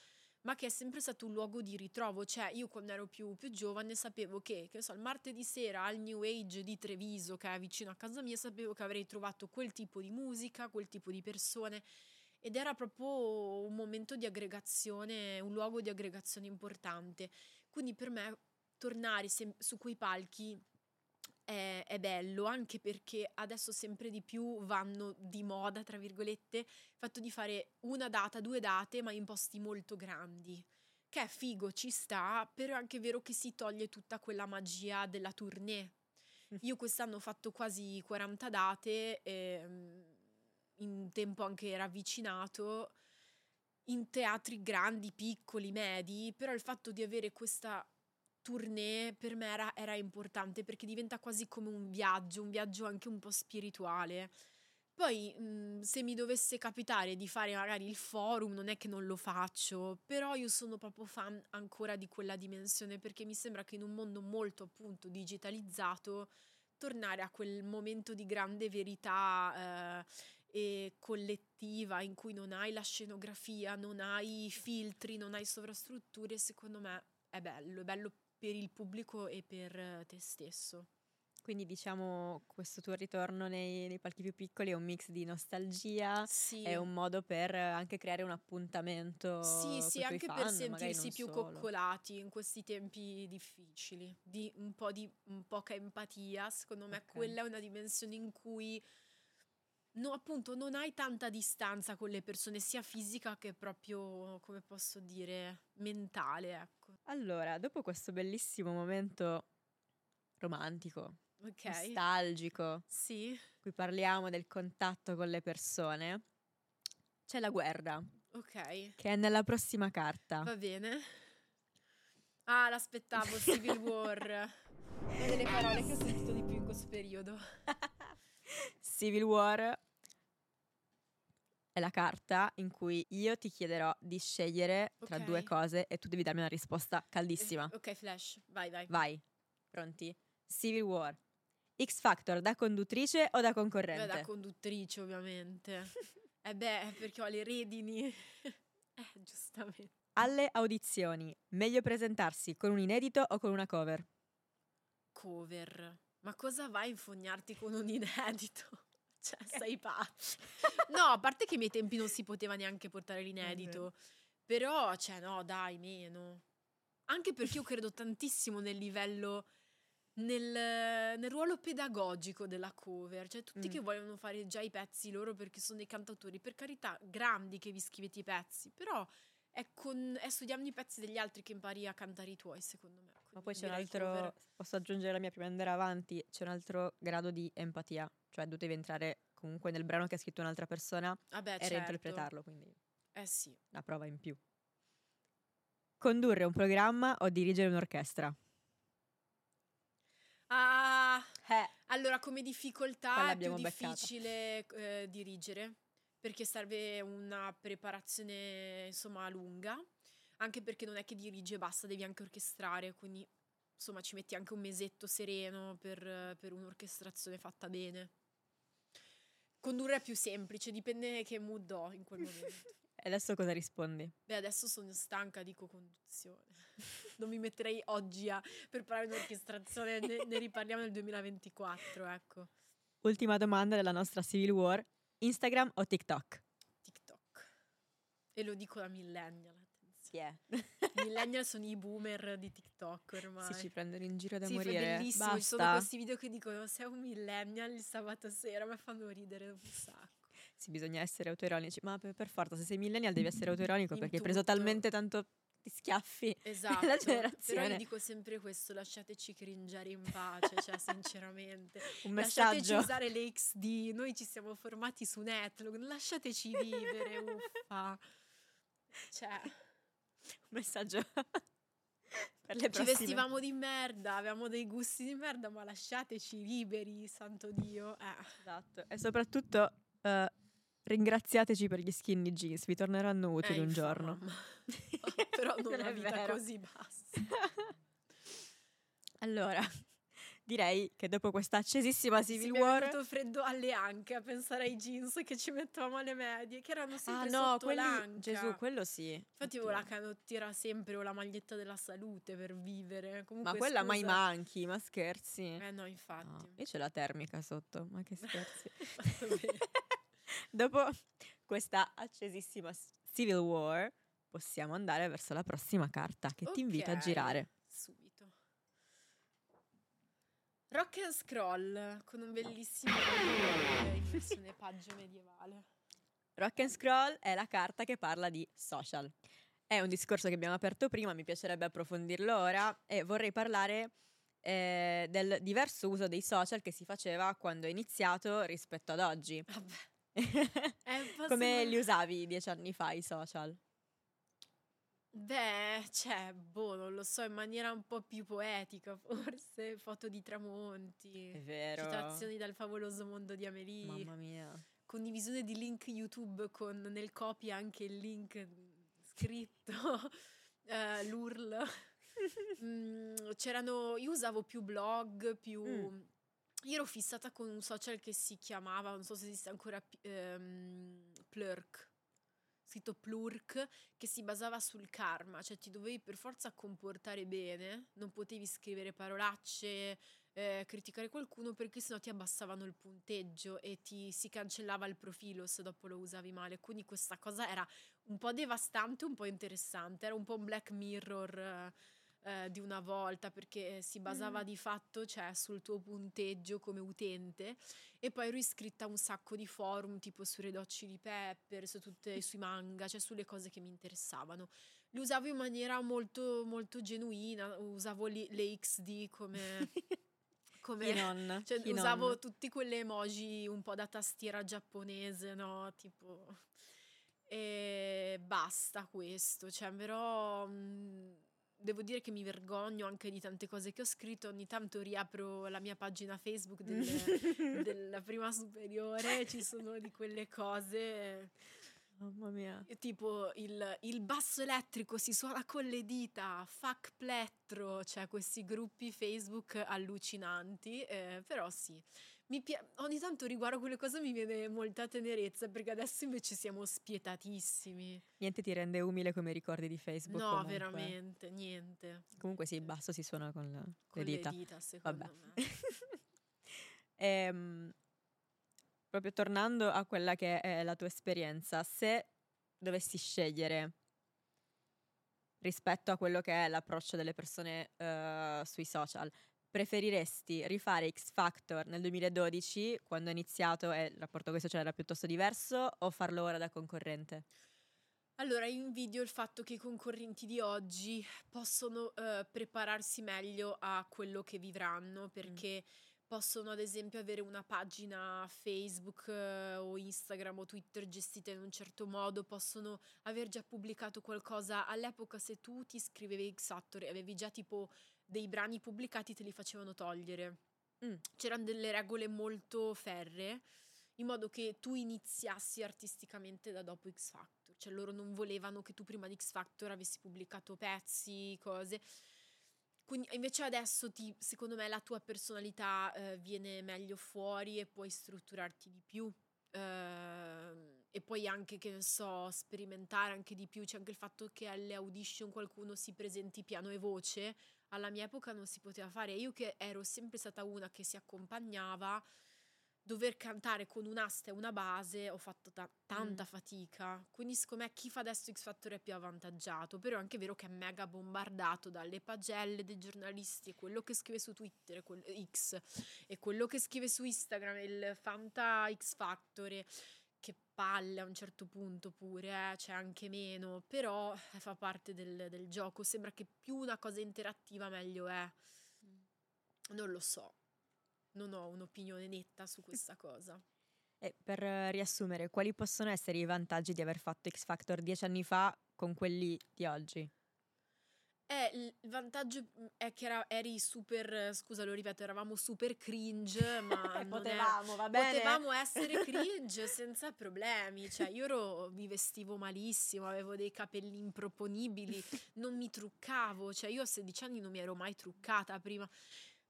ma che è sempre stato un luogo di ritrovo, cioè io quando ero più, più giovane sapevo che, che so, il martedì sera al New Age di Treviso, che è vicino a casa mia, sapevo che avrei trovato quel tipo di musica, quel tipo di persone ed era proprio un momento di aggregazione, un luogo di aggregazione importante. Quindi per me tornare sem- su quei palchi è, è bello, anche perché adesso sempre di più vanno di moda, tra virgolette, il fatto di fare una data, due date, ma in posti molto grandi. Che è figo, ci sta, però è anche vero che si toglie tutta quella magia della tournée. Io quest'anno ho fatto quasi 40 date, ehm, in tempo anche ravvicinato, in teatri grandi, piccoli, medi, però il fatto di avere questa tournée per me era, era importante perché diventa quasi come un viaggio, un viaggio anche un po' spirituale. Poi, mh, se mi dovesse capitare di fare magari il forum, non è che non lo faccio, però io sono proprio fan ancora di quella dimensione perché mi sembra che in un mondo molto appunto digitalizzato tornare a quel momento di grande verità eh, e collettiva in cui non hai la scenografia, non hai filtri, non hai sovrastrutture, secondo me è bello, è bello per il pubblico e per eh, te stesso. Quindi diciamo questo tuo ritorno nei, nei palchi più piccoli è un mix di nostalgia, Sì. è un modo per anche creare un appuntamento Sì, sì, anche fan, per sentirsi più solo. coccolati in questi tempi difficili, di un po' di un poca empatia, secondo me Ok. quella è una dimensione in cui no, appunto non hai tanta distanza con le persone, sia fisica che proprio, come posso dire, mentale, ecco. Allora, dopo questo bellissimo momento romantico, Ok. nostalgico, Sì. cui parliamo del contatto con le persone, c'è la guerra, Ok. che è nella prossima carta. Va bene. Ah, l'aspettavo, Civil War. Una delle parole che ho sentito di più in questo periodo. Civil War è la carta in cui io ti chiederò di scegliere tra Ok. due cose e tu devi darmi una risposta caldissima. Ok, Flash, vai, vai. Vai, pronti? Civil War. X Factor da conduttrice o da Beh, concorrente? da conduttrice, ovviamente. eh beh, perché ho le redini. eh, giustamente. Alle audizioni, meglio presentarsi con un inedito o con una cover? Cover. Ma cosa vai a infognarti con un inedito? Cioè, sei pazzo. No, a parte che ai miei tempi non si poteva neanche portare l'inedito. Però, cioè, no, dai, meno. Anche perché io credo tantissimo nel livello, nel, nel ruolo pedagogico della cover. Cioè, tutti Mm. che vogliono fare già i pezzi loro perché sono dei cantautori, per carità, grandi che vi scrivete i pezzi, però è, con, è studiando i pezzi degli altri che impari a cantare i tuoi, secondo me. Ma Quindi poi c'è un altro, cover. posso aggiungere la mia prima di andare avanti, c'è un altro grado di empatia, cioè tu devi entrare comunque nel brano che ha scritto un'altra persona Vabbè, e certo. reinterpretarlo, quindi Eh sì. una prova in più. Condurre un programma o dirigere un'orchestra? Ah, Eh, allora come difficoltà è più difficile eh, dirigere perché serve una preparazione insomma lunga, anche perché non è che dirige basta, devi anche orchestrare, quindi insomma ci metti anche un mesetto sereno per, per un'orchestrazione fatta bene. Condurre è più semplice, dipende che mood ho in quel momento. e adesso cosa rispondi? Beh, adesso sono stanca, dico conduzione. Non mi metterei oggi a preparare un'orchestrazione, ne, ne riparliamo nel 2024, ecco. Ultima domanda della nostra Civil War, Instagram o TikTok? TikTok. E lo dico da millennial, Yeah. I millennial sono i boomer di TikTok ormai. Si ci prendono in giro da Sì, morire. bellissimo. Ci sono Basta. questi video che dicono sei un millennial il sabato sera, mi fanno ridere un sacco. Sì, bisogna essere autoironici, ma per, per forza, se sei millennial devi essere autoironico In perché hai preso tutto. talmente tanto di schiaffi. Esatto. La Però generazione. io dico sempre questo, lasciateci cringiare in pace, cioè sinceramente. Un Lasciateci messaggio. usare le XD, noi ci siamo formati su Netlog, lasciateci vivere, uffa. Cioè, messaggio per le ci prossime. vestivamo di merda, avevamo dei gusti di merda, ma lasciateci liberi, santo Dio. Eh. Esatto. E soprattutto eh, ringraziateci per gli skinny jeans, vi torneranno utili Eh, un giorno. Però non Non una è vita vero. così bassa. allora, direi che dopo questa accesissima Sì, Civil mi è War... venuto freddo alle anche a pensare ai jeans che ci mettevamo alle medie, che erano Ah sempre no, sotto quelli... l'anca. Gesù, quello sì. Infatti avevo la canottiera sempre o la maglietta della salute per vivere. Comunque, Ma quella mai scusa. manchi, ma scherzi. Eh no, No, infatti. io c'è la termica sotto, ma che scherzi. Dopo questa accesissima Civil War, possiamo andare verso la prossima carta che ti invito a girare. Subito. Rock and scroll con un bellissimo in versione paggio medievale. Rock and Scroll è la carta che parla di social. È un discorso che abbiamo aperto prima, mi piacerebbe approfondirlo ora e vorrei parlare eh, del diverso uso dei social che si faceva quando è iniziato rispetto ad oggi. Vabbè. Come li usavi dieci anni fa i social? Beh, cioè, boh, non lo so, in maniera un po' più poetica, forse, foto di tramonti, È vero. citazioni dal favoloso mondo di Amélie, Mamma mia. condivisione di link YouTube con nel copy anche il link scritto, eh, l'URL. Mm, c'erano, io usavo più blog, più... Mm. Io ero fissata con un social che si chiamava, non so se esiste ancora, ehm, Plurk, scritto Plurk, che si basava sul karma, cioè ti dovevi per forza comportare bene, non potevi scrivere parolacce, eh, criticare qualcuno perché sennò ti abbassavano il punteggio e ti si cancellava il profilo se dopo lo usavi male. Quindi questa cosa era un po' devastante, un po' interessante, era un po' un Black Mirror eh, eh, di una volta perché si basava Mm. di fatto cioè, sul tuo punteggio come utente e poi ero iscritta a un sacco di forum tipo su Red Hot Chili Pepper, su tutte, sui manga, cioè sulle cose che mi interessavano. li usavo in maniera molto, molto genuina, usavo li- le XD come... come non? cioè, usavo non? tutti quelle emoji un po' da tastiera giapponese, no? Tipo... E basta questo, cioè, però... mh, Devo dire che mi vergogno anche di tante cose che ho scritto. Ogni tanto riapro la mia pagina Facebook del- della prima superiore, ci sono di quelle cose. Mamma mia. Tipo il, il basso elettrico si suona con le dita, fuck plettro, cioè questi gruppi Facebook allucinanti, eh, però sì, mi pia- ogni tanto riguardo quelle cose mi viene molta tenerezza perché adesso invece siamo spietatissimi. Niente ti rende umile come ricordi di Facebook. no, comunque. veramente, niente. Comunque sì, il basso si suona con, la- Con le dita. secondo Vabbè. me. Ehm, proprio tornando a quella che è la tua esperienza, se dovessi scegliere rispetto a quello che è l'approccio delle persone eh, sui social, preferiresti rifare X Factor nel 2012, quando è iniziato e il rapporto con i social era piuttosto diverso, o farlo ora da concorrente? Allora, invidio il fatto che i concorrenti di oggi possono eh, prepararsi meglio a quello che vivranno, perché possono ad esempio avere una pagina Facebook eh, o Instagram o Twitter gestita in un certo modo, possono aver già pubblicato qualcosa. All'epoca se tu ti iscrivevi X Factor e avevi già tipo dei brani pubblicati te li facevano togliere. Mm. C'erano delle regole molto ferree in modo che tu iniziassi artisticamente da dopo X Factor. Cioè loro non volevano che tu prima di X Factor avessi pubblicato pezzi, cose. Quindi invece adesso ti, secondo me la tua personalità eh, viene meglio fuori e puoi strutturarti di più. Ehm, e poi anche, che ne so, sperimentare anche di più. C'è anche il fatto che alle audition qualcuno si presenti piano e voce. Alla mia epoca non si poteva fare. Io che ero sempre stata una che si accompagnava, dover cantare con un'asta e una base ho fatto ta- tanta Mm. fatica. Quindi secondo me chi fa adesso X Factor è più avvantaggiato. Però è anche vero che è mega bombardato dalle pagelle dei giornalisti e quello che scrive su Twitter quel- X e quello che scrive su Instagram, il Fanta X Factor. e- Che palle a un certo punto pure, eh, c'è anche meno, però eh, fa parte del, del gioco. Sembra che più una cosa interattiva meglio è. Non lo so, non ho un'opinione netta su questa cosa. E per riassumere, quali possono essere i vantaggi di aver fatto X Factor dieci anni fa con quelli di oggi? Eh, il vantaggio mm, è che era- eri super, scusa lo ripeto, eravamo super cringe, ma non è- Potevamo, va bene? Potevamo essere cringe senza problemi, cioè io ero- mi vestivo malissimo, avevo dei capelli improponibili, non mi truccavo, cioè io a 16 anni non mi ero mai truccata prima,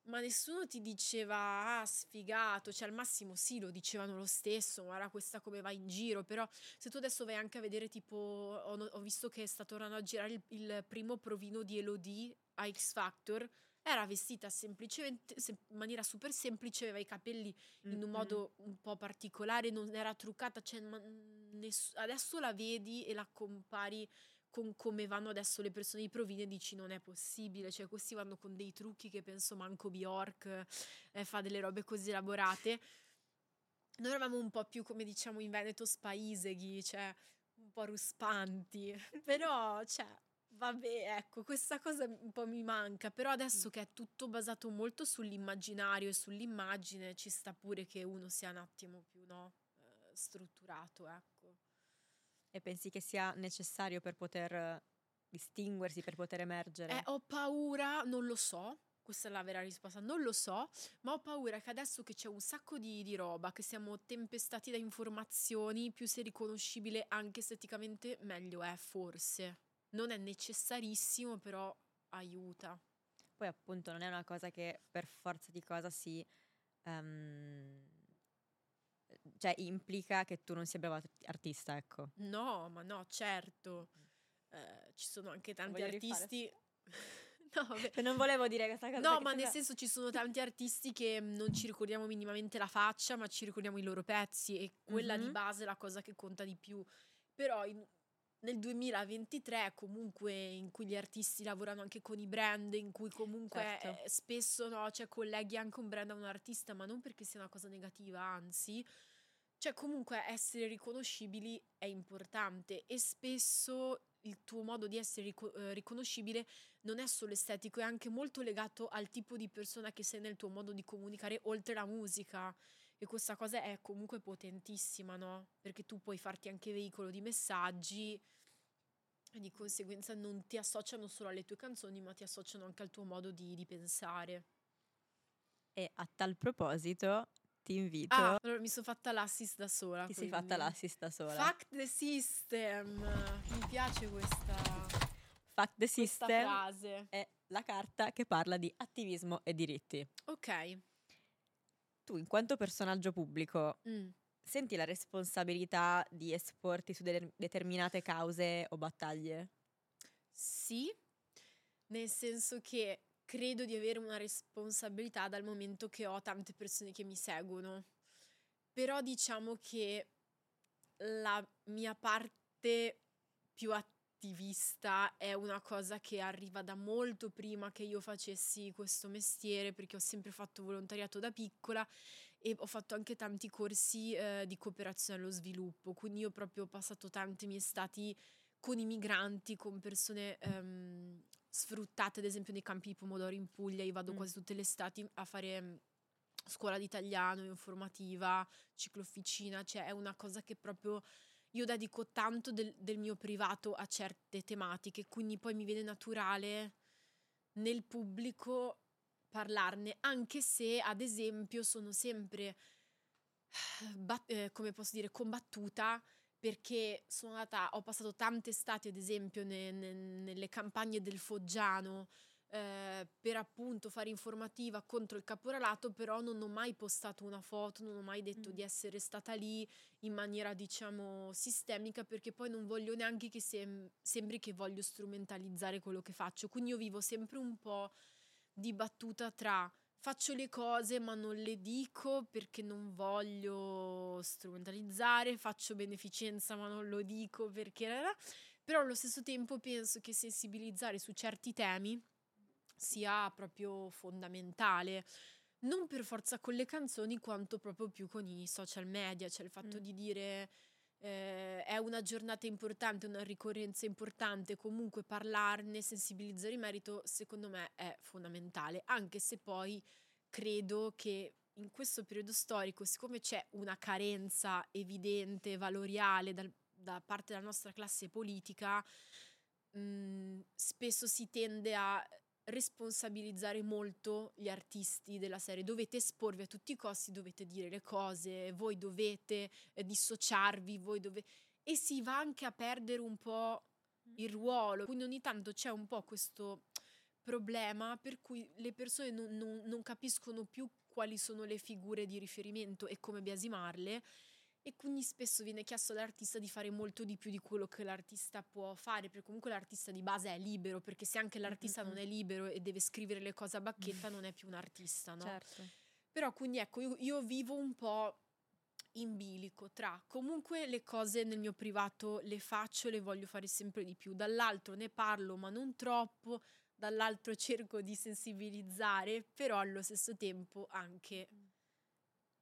ma nessuno ti diceva ah sfigato, cioè al massimo sì lo dicevano lo stesso, guarda questa come va in giro, però se tu adesso vai anche a vedere tipo, ho, ho visto che sta tornando a girare il, il primo provino di Elodie a X Factor, era vestita semplicemente, sem- in maniera super semplice, aveva i capelli in un modo un po' particolare, non era truccata, cioè, ness- adesso la vedi e la compari con come vanno adesso le persone di provine dici non è possibile, cioè questi vanno con dei trucchi che penso manco Bjork eh, fa delle robe così elaborate. Noi eravamo un po' più come diciamo in Veneto spaiseghi, cioè un po' ruspanti, però cioè Vabbè, ecco, questa cosa un po' mi manca, però adesso che è tutto basato molto sull'immaginario e sull'immagine, ci sta pure che uno sia un attimo più, no, eh, strutturato, ecco. E pensi che sia necessario per poter eh, distinguersi, per poter emergere? Eh, ho paura, non lo so, questa è la vera risposta, non lo so, ma ho paura che adesso che c'è un sacco di, di roba, che siamo tempestati da informazioni, più sei riconoscibile anche esteticamente, meglio è, forse. Non è necessarissimo, però aiuta. Poi appunto non è una cosa che per forza di cosa si... ehm, cioè implica che tu non sia bravo art- artista, ecco. No, ma no, certo. Eh, ci sono anche tanti voglio artisti... no, vabbè. Cioè, non volevo dire questa cosa. No, ma nel sembra- senso ci sono tanti artisti che mm, non ci ricordiamo minimamente la faccia, ma ci ricordiamo i loro pezzi e quella di Mhm. base è la cosa che conta di più. Però in- nel 2023 comunque in cui gli artisti lavorano anche con i brand, in cui comunque Certo. eh, spesso no, cioè, colleghi anche un brand a un artista, ma non perché sia una cosa negativa, anzi, cioè comunque essere riconoscibili è importante e spesso il tuo modo di essere rico- eh, riconoscibile non è solo estetico, è anche molto legato al tipo di persona che sei nel tuo modo di comunicare oltre la musica. E questa cosa è comunque potentissima, no? Perché tu puoi farti anche veicolo di messaggi e di conseguenza non ti associano solo alle tue canzoni, ma ti associano anche al tuo modo di, di pensare. E a tal proposito ti invito... Ah, allora mi sono fatta l'assist da sola. Ti sei quindi. fatta l'assist da sola. Fuck the system. Mi piace questa, Fuck the questa system frase. è la carta che parla di attivismo e diritti. Ok. Tu, in quanto personaggio pubblico, Mm. senti la responsabilità di esporti su delle determinate cause o battaglie? Sì, nel senso che credo di avere una responsabilità dal momento che ho tante persone che mi seguono. Però diciamo che la mia parte più attivista è una cosa che arriva da molto prima che io facessi questo mestiere, perché ho sempre fatto volontariato da piccola e ho fatto anche tanti corsi eh, di cooperazione allo sviluppo, quindi io proprio ho passato tanti miei stati con i migranti, con persone ehm, sfruttate, ad esempio nei campi di pomodoro in Puglia, io vado Mm. quasi tutte le estati a fare mm, scuola di italiano, informativa, ciclofficina, cioè è una cosa che proprio io dedico tanto del, del mio privato a certe tematiche, quindi poi mi viene naturale nel pubblico parlarne, anche se ad esempio sono sempre, bat- eh, come posso dire, combattuta perché sono andata, ho passato tante estati ad esempio ne- ne- nelle campagne del Foggiano eh, per appunto fare informativa contro il caporalato, però non ho mai postato una foto, non ho mai detto Mm. di essere stata lì in maniera diciamo sistemica perché poi non voglio neanche che sem- sembri che voglio strumentalizzare quello che faccio, quindi io vivo sempre un po' di battuta tra faccio le cose ma non le dico perché non voglio strumentalizzare, faccio beneficenza ma non lo dico perché... Però allo stesso tempo penso che sensibilizzare su certi temi sia proprio fondamentale. Non per forza con le canzoni, quanto proprio più con i social media, cioè il fatto Mm. di dire eh, è una giornata importante, una ricorrenza importante, comunque parlarne, sensibilizzare in merito, secondo me è fondamentale, anche se poi credo che in questo periodo storico, siccome c'è una carenza evidente, valoriale dal- da parte della nostra classe politica, mh, spesso si tende a responsabilizzare molto gli artisti della serie. Dovete esporvi a tutti i costi, dovete dire le cose, voi dovete eh, dissociarvi, voi dovete... E si va anche a perdere un po' il ruolo. Quindi ogni tanto c'è un po' questo problema per cui le persone non, non- non capiscono più quali sono le figure di riferimento e come biasimarle e quindi spesso viene chiesto all'artista di fare molto di più di quello che l'artista può fare, perché comunque l'artista di base è libero, perché se anche l'artista non è libero e deve scrivere le cose a bacchetta non è più un artista, no? Certo. Però quindi ecco, io, io vivo un po' in bilico tra comunque le cose nel mio privato le faccio e le voglio fare sempre di più, dall'altro ne parlo ma non troppo, dall'altro cerco di sensibilizzare, però allo stesso tempo anche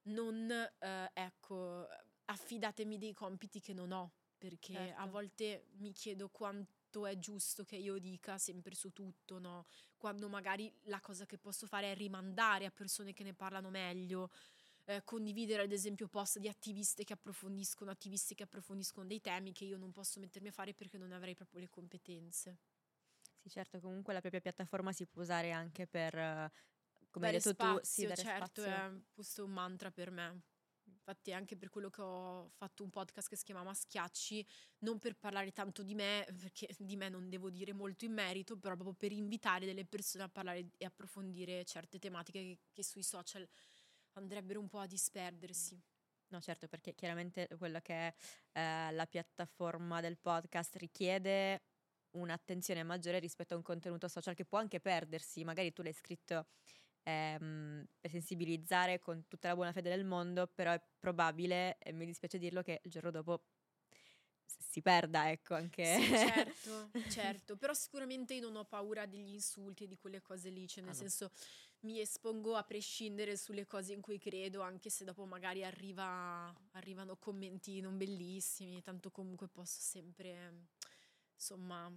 non, eh, ecco, affidatemi dei compiti che non ho, perché a Certo. volte mi chiedo quanto è giusto che io dica sempre su tutto, no? Quando magari la cosa che posso fare è rimandare a persone che ne parlano meglio, eh, condividere ad esempio post di attiviste che approfondiscono, attivisti che approfondiscono dei temi che io non posso mettermi a fare perché non avrei proprio le competenze. Sì, certo, comunque la propria piattaforma si può usare anche per, eh, come hai Dare detto tu, sì, spazio, dare certo, spazio. è questo è un mantra per me. Infatti anche per quello che ho fatto un podcast che si chiama Schiacci, non per parlare tanto di me, perché di me non devo dire molto in merito, però proprio per invitare delle persone a parlare e approfondire certe tematiche che, che sui social andrebbero un po' a disperdersi. No, certo, perché chiaramente quella che è eh, la piattaforma del podcast richiede un'attenzione maggiore rispetto a un contenuto social che può anche perdersi. Magari tu l'hai scritto ehm, per sensibilizzare con tutta la buona fede del mondo, però è probabile, e mi dispiace dirlo, che il giorno dopo si perda, ecco, anche... Sì, certo, certo, però sicuramente io non ho paura degli insulti e di quelle cose lì, cioè nel Ah, no. senso mi espongo a prescindere sulle cose in cui credo, anche se dopo magari arriva, arrivano commenti non bellissimi, tanto comunque posso sempre insomma,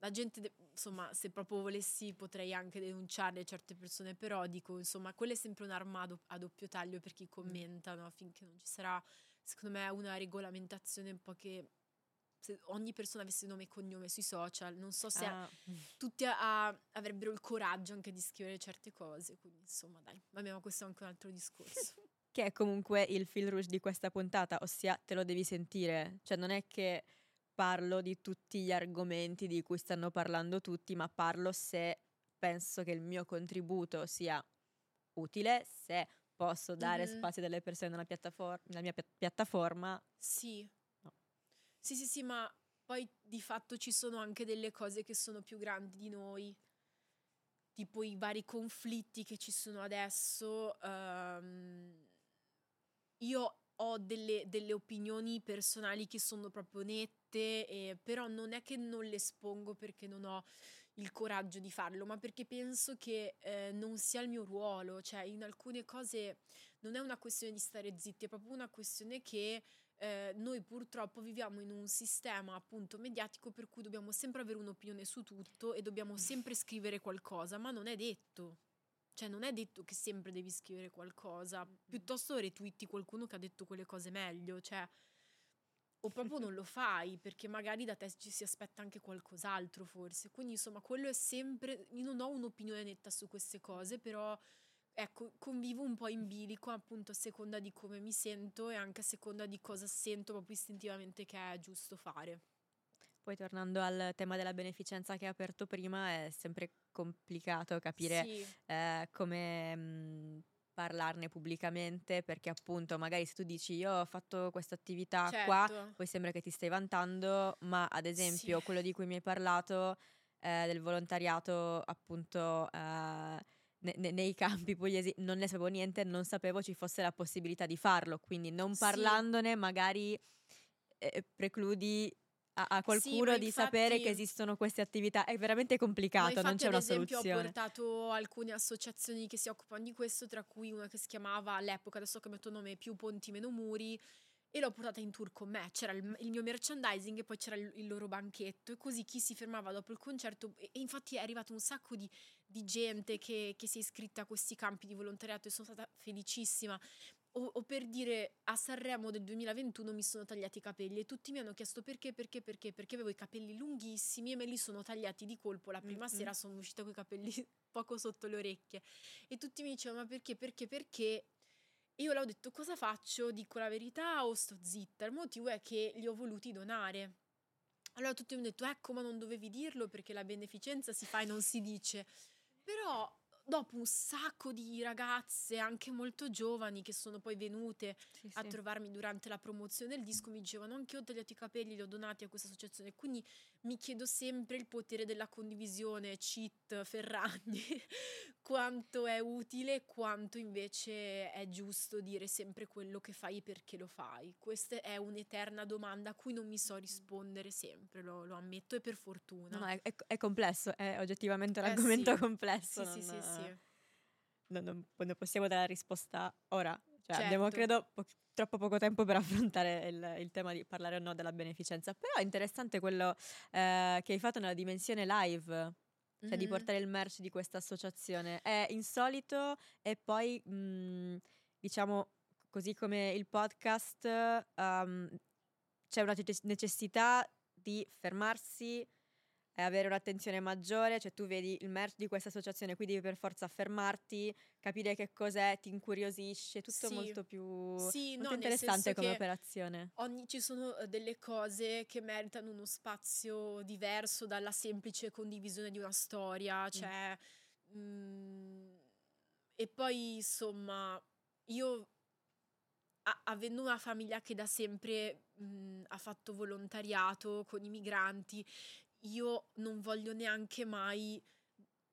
la gente, de- insomma, se proprio volessi potrei anche denunciare certe persone, però dico, insomma, quella è sempre un'arma a, do- a doppio taglio per chi commenta, no? Finché non ci sarà, secondo me, una regolamentazione un po' che se ogni persona avesse nome e cognome sui social, non so se Ah, tutti a- a- avrebbero il coraggio anche di scrivere certe cose, quindi insomma, dai, vabbè, ma questo è anche un altro discorso. che è comunque il fil rouge di questa puntata, ossia te lo devi sentire. Cioè non è che parlo di tutti gli argomenti di cui stanno parlando tutti, ma parlo se penso che il mio contributo sia utile, se posso dare Mhm. spazio delle persone nella, piattafor- nella mia pia- piattaforma. Sì. No. Sì, sì, sì, ma poi di fatto ci sono anche delle cose che sono più grandi di noi, tipo i vari conflitti che ci sono adesso. ho delle, delle opinioni personali che sono proprio nette, e- però non è che non le espongo perché non ho il coraggio di farlo, ma perché penso che eh, non sia il mio ruolo, cioè in alcune cose non è una questione di stare zitti, è proprio una questione che eh, noi purtroppo viviamo in un sistema appunto mediatico per cui dobbiamo sempre avere un'opinione su tutto e dobbiamo sempre scrivere qualcosa, ma non è detto. Cioè non è detto che sempre devi scrivere qualcosa, piuttosto retweeti qualcuno che ha detto quelle cose meglio, cioè o proprio non lo fai perché magari da te ci si aspetta anche qualcos'altro forse. Quindi insomma, quello è sempre io non ho un'opinione netta su queste cose, però ecco, convivo un po' in bilico appunto a seconda di come mi sento e anche a seconda di cosa sento proprio istintivamente che è giusto fare. Poi tornando al tema della beneficenza che hai aperto prima, è sempre complicato capire Sì, eh, come mh, parlarne pubblicamente perché appunto magari se tu dici io ho fatto questa attività qua certo. poi sembra che ti stai vantando ma ad esempio Sì. quello di cui mi hai parlato eh, del volontariato appunto eh, ne- ne- nei campi pugliesi non ne sapevo niente non sapevo ci fosse la possibilità di farlo quindi non Sì. parlandone magari eh, precludi a, a qualcuno ma di sapere infatti- che esistono queste attività è veramente complicato non c'è ad una esempio, ho soluzione portato alcune associazioni che si occupano di questo, tra cui una che si chiamava all'epoca, adesso ho cambiato nome, Più Ponti Meno Muri, e l'ho portata in tour con me. C'era il, il mio merchandising e poi c'era il, il loro banchetto, e così chi si fermava dopo il concerto. E, e infatti è arrivato un sacco di, di gente che, che si è iscritta a questi campi di volontariato e sono stata felicissima. O, o per dire a Sanremo del 2021 mi sono tagliati i capelli e tutti mi hanno chiesto perché, perché, perché, perché avevo i capelli lunghissimi e me li sono tagliati di colpo. La prima Mm-mm. sera sono uscita con i capelli poco sotto le orecchie e tutti mi dicevano ma perché, perché, perché? E io le ho detto cosa faccio? Dico la verità o sto zitta? Il motivo è che li ho voluti donare. Allora tutti mi hanno detto ecco ma non dovevi dirlo perché la beneficenza si fa e non si dice. Però dopo un sacco di ragazze, anche molto giovani, che sono poi venute Sì, a sì. trovarmi durante la promozione del disco, mi dicevano anche io ho tagliato i capelli, li ho donati a questa associazione. Quindi mi chiedo sempre il potere della condivisione, cheat, Ferragni, quanto è utile e quanto invece è giusto dire sempre quello che fai e perché lo fai. Questa è un'eterna domanda a cui non mi so rispondere sempre, lo, lo ammetto e per fortuna. No, è, è- è complesso, è oggettivamente un Eh argomento sì. complesso. Sì, sì, non, sì, sì. Non, non- non possiamo dare la risposta ora. Cioè, abbiamo, Certo. credo, po- troppo poco tempo per affrontare il, il tema di parlare o no della beneficenza. Però è interessante quello eh, che hai fatto nella dimensione live, cioè di Mhm. portare il merch di questa associazione. È insolito e poi, mh, diciamo, così come il podcast, ehm, c'è una necess- necessità di fermarsi avere un'attenzione maggiore, cioè tu vedi il merch di questa associazione, qui devi per forza fermarti, capire che cos'è, ti incuriosisce, tutto Sì. molto più Sì, molto no, interessante come operazione. Ogni, ci sono eh, delle cose che meritano uno spazio diverso dalla semplice condivisione di una storia, cioè... mm, e poi, insomma, io, a- avendo una famiglia che da sempre mm, ha fatto volontariato con i migranti, io non voglio neanche mai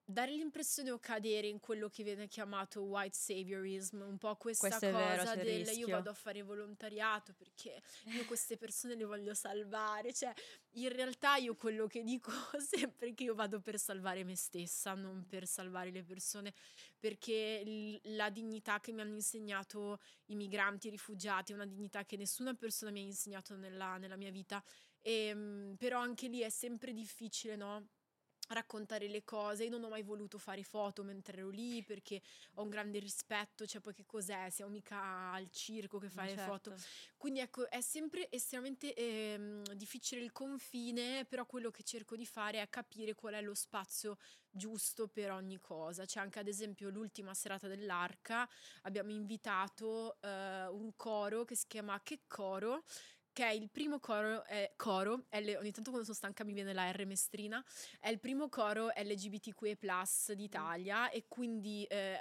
dare l'impressione o cadere in quello che viene chiamato white saviorism, un po' questa Questo cosa vero, del io rischio. vado a fare volontariato perché io queste persone le voglio salvare, cioè in realtà io quello che dico sempre è che io vado per salvare me stessa, non per salvare le persone, perché il- la dignità che mi hanno insegnato i migranti, i rifugiati, è una dignità che nessuna persona mi ha insegnato nella, nella mia vita Ehm, però anche lì è sempre difficile, no? raccontare le cose. Io non ho mai voluto fare foto mentre ero lì perché ho un grande rispetto, cioè poi che cos'è? Siamo mica al circo che fai certo. le foto. Quindi ecco, è sempre estremamente ehm, difficile il confine, però quello che cerco di fare è capire qual è lo spazio giusto per ogni cosa. C'è anche ad esempio l'ultima serata dell'Arca, abbiamo invitato eh, un coro che si chiama Che Coro che è il primo coro, eh, coro L, ogni tanto quando sono stanca mi viene la R mestrina, è il primo coro LGBTQ+, d'Italia e quindi eh,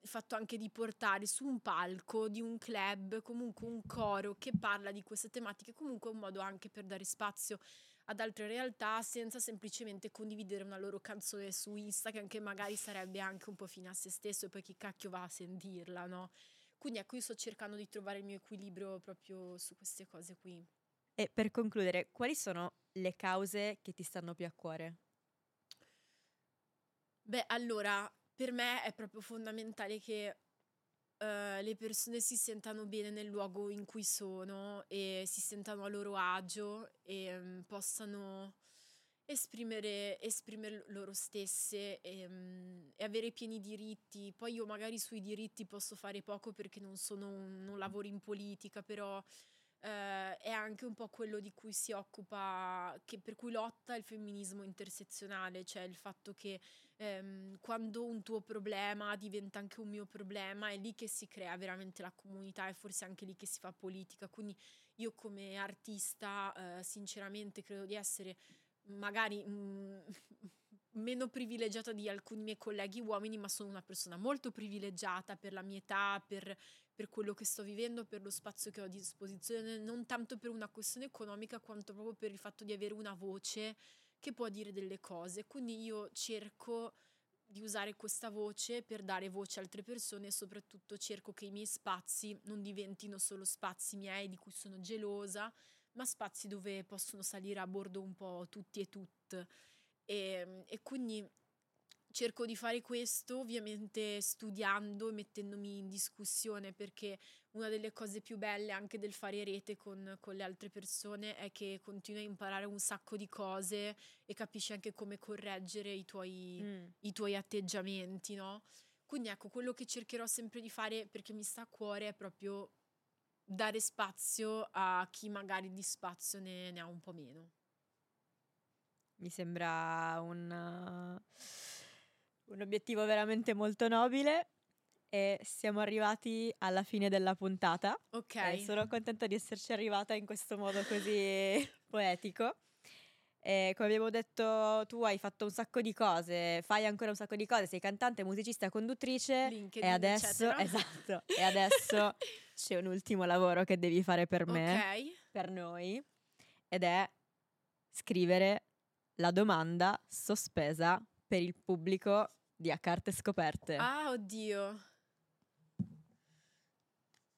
il fatto anche di portare su un palco di un club comunque un coro che parla di queste tematiche, comunque è un modo anche per dare spazio ad altre realtà senza semplicemente condividere una loro canzone su Insta che magari sarebbe anche un po' fine a se stesso e poi chi cacchio va a sentirla, no? Quindi ecco, io sto cercando di trovare il mio equilibrio proprio su queste cose qui. E per concludere, quali sono le cause che ti stanno più a cuore? Beh, allora, per me è proprio fondamentale che uh, le persone si sentano bene nel luogo in cui sono e si sentano a loro agio e um, possano esprimere, esprimere loro stesse e, um, e, avere pieni diritti. Poi io magari sui diritti posso fare poco perché non, sono un, non lavoro in politica, però uh, è anche un po' quello di cui si occupa, che, per cui lotta il femminismo intersezionale, cioè il fatto che um, quando un tuo problema diventa anche un mio problema, è lì che si crea veramente la comunità e forse anche lì che si fa politica. Quindi io come artista, uh, sinceramente, credo di essere magari mh, mm, meno privilegiata di alcuni miei colleghi uomini, ma sono una persona molto privilegiata per la mia età, per, per, quello che sto vivendo, per lo spazio che ho a disposizione, non tanto per una questione economica quanto proprio per il fatto di avere una voce che può dire delle cose. Quindi io cerco di usare questa voce per dare voce a altre persone e soprattutto cerco che i miei spazi non diventino solo spazi miei di cui sono gelosa, ma spazi dove possono salire a bordo un po' tutti e tutte. E, e quindi cerco di fare questo ovviamente studiando e mettendomi in discussione perché una delle cose più belle anche del fare rete con, con, le altre persone è che continui a imparare un sacco di cose e capisci anche come correggere i tuoi, mm. i tuoi atteggiamenti, no? Quindi ecco, quello che cercherò sempre di fare perché mi sta a cuore è proprio dare spazio a chi magari di spazio ne, ne ha un po' meno. Mi sembra un, uh, un obiettivo veramente molto nobile e siamo arrivati alla fine della puntata. Ok. E sono contenta di esserci arrivata in questo modo così poetico. E come abbiamo detto, tu hai fatto un sacco di cose, fai ancora un sacco di cose, sei cantante, musicista, conduttrice. LinkedIn, e adesso, esatto, e adesso c'è un ultimo lavoro che devi fare per me, okay. per noi, ed è scrivere la domanda sospesa per il pubblico di A Carte Scoperte. Ah, oddio.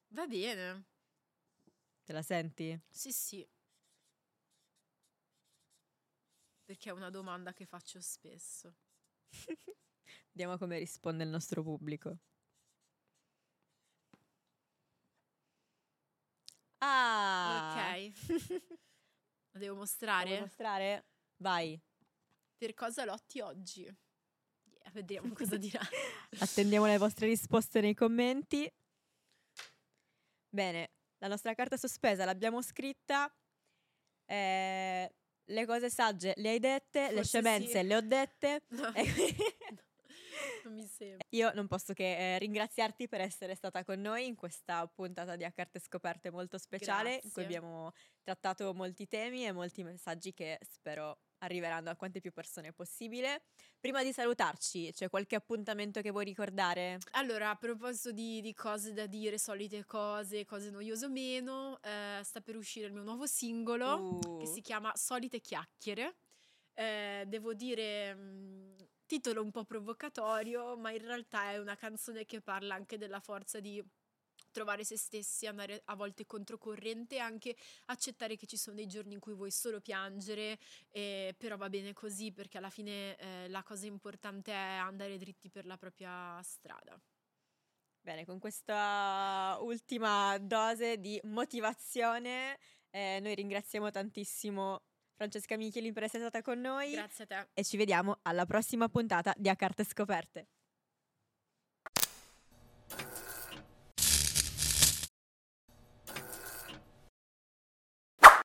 Va bene. Te la senti? Sì, sì. Perché è una domanda che faccio spesso. Vediamo come risponde il nostro pubblico. Ah! Ok. Lo devo mostrare? Devo mostrare? Vai. Per cosa lotti oggi? Yeah, vediamo cosa dirà. Attendiamo le vostre risposte nei commenti. Bene, la nostra carta sospesa l'abbiamo scritta. Eh, le cose sagge le hai dette, Forse le scemenze sì. le ho dette. No. non mi sembra. Io non posso che eh, ringraziarti per essere stata con noi in questa puntata di A Carte Scoperte molto speciale, Grazie. in cui abbiamo trattato molti temi e molti messaggi che spero arriveranno a quante più persone possibile. Prima di salutarci, c'è qualche appuntamento che vuoi ricordare? Allora, a proposito di, di cose da dire, solite cose, cose noiose o meno, eh, sta per uscire il mio nuovo singolo Uh. che si chiama Solite chiacchiere. Eh, devo dire, mh, titolo un po' provocatorio, ma in realtà è una canzone che parla anche della forza di trovare se stessi, andare a volte controcorrente e anche accettare che ci sono dei giorni in cui vuoi solo piangere, eh, però va bene così perché alla fine eh, la cosa importante è andare dritti per la propria strada. Bene, con questa ultima dose di motivazione Eh, noi ringraziamo tantissimo Francesca Michelin per essere stata con noi Grazie a te. e ci vediamo alla prossima puntata di A Carte Scoperte.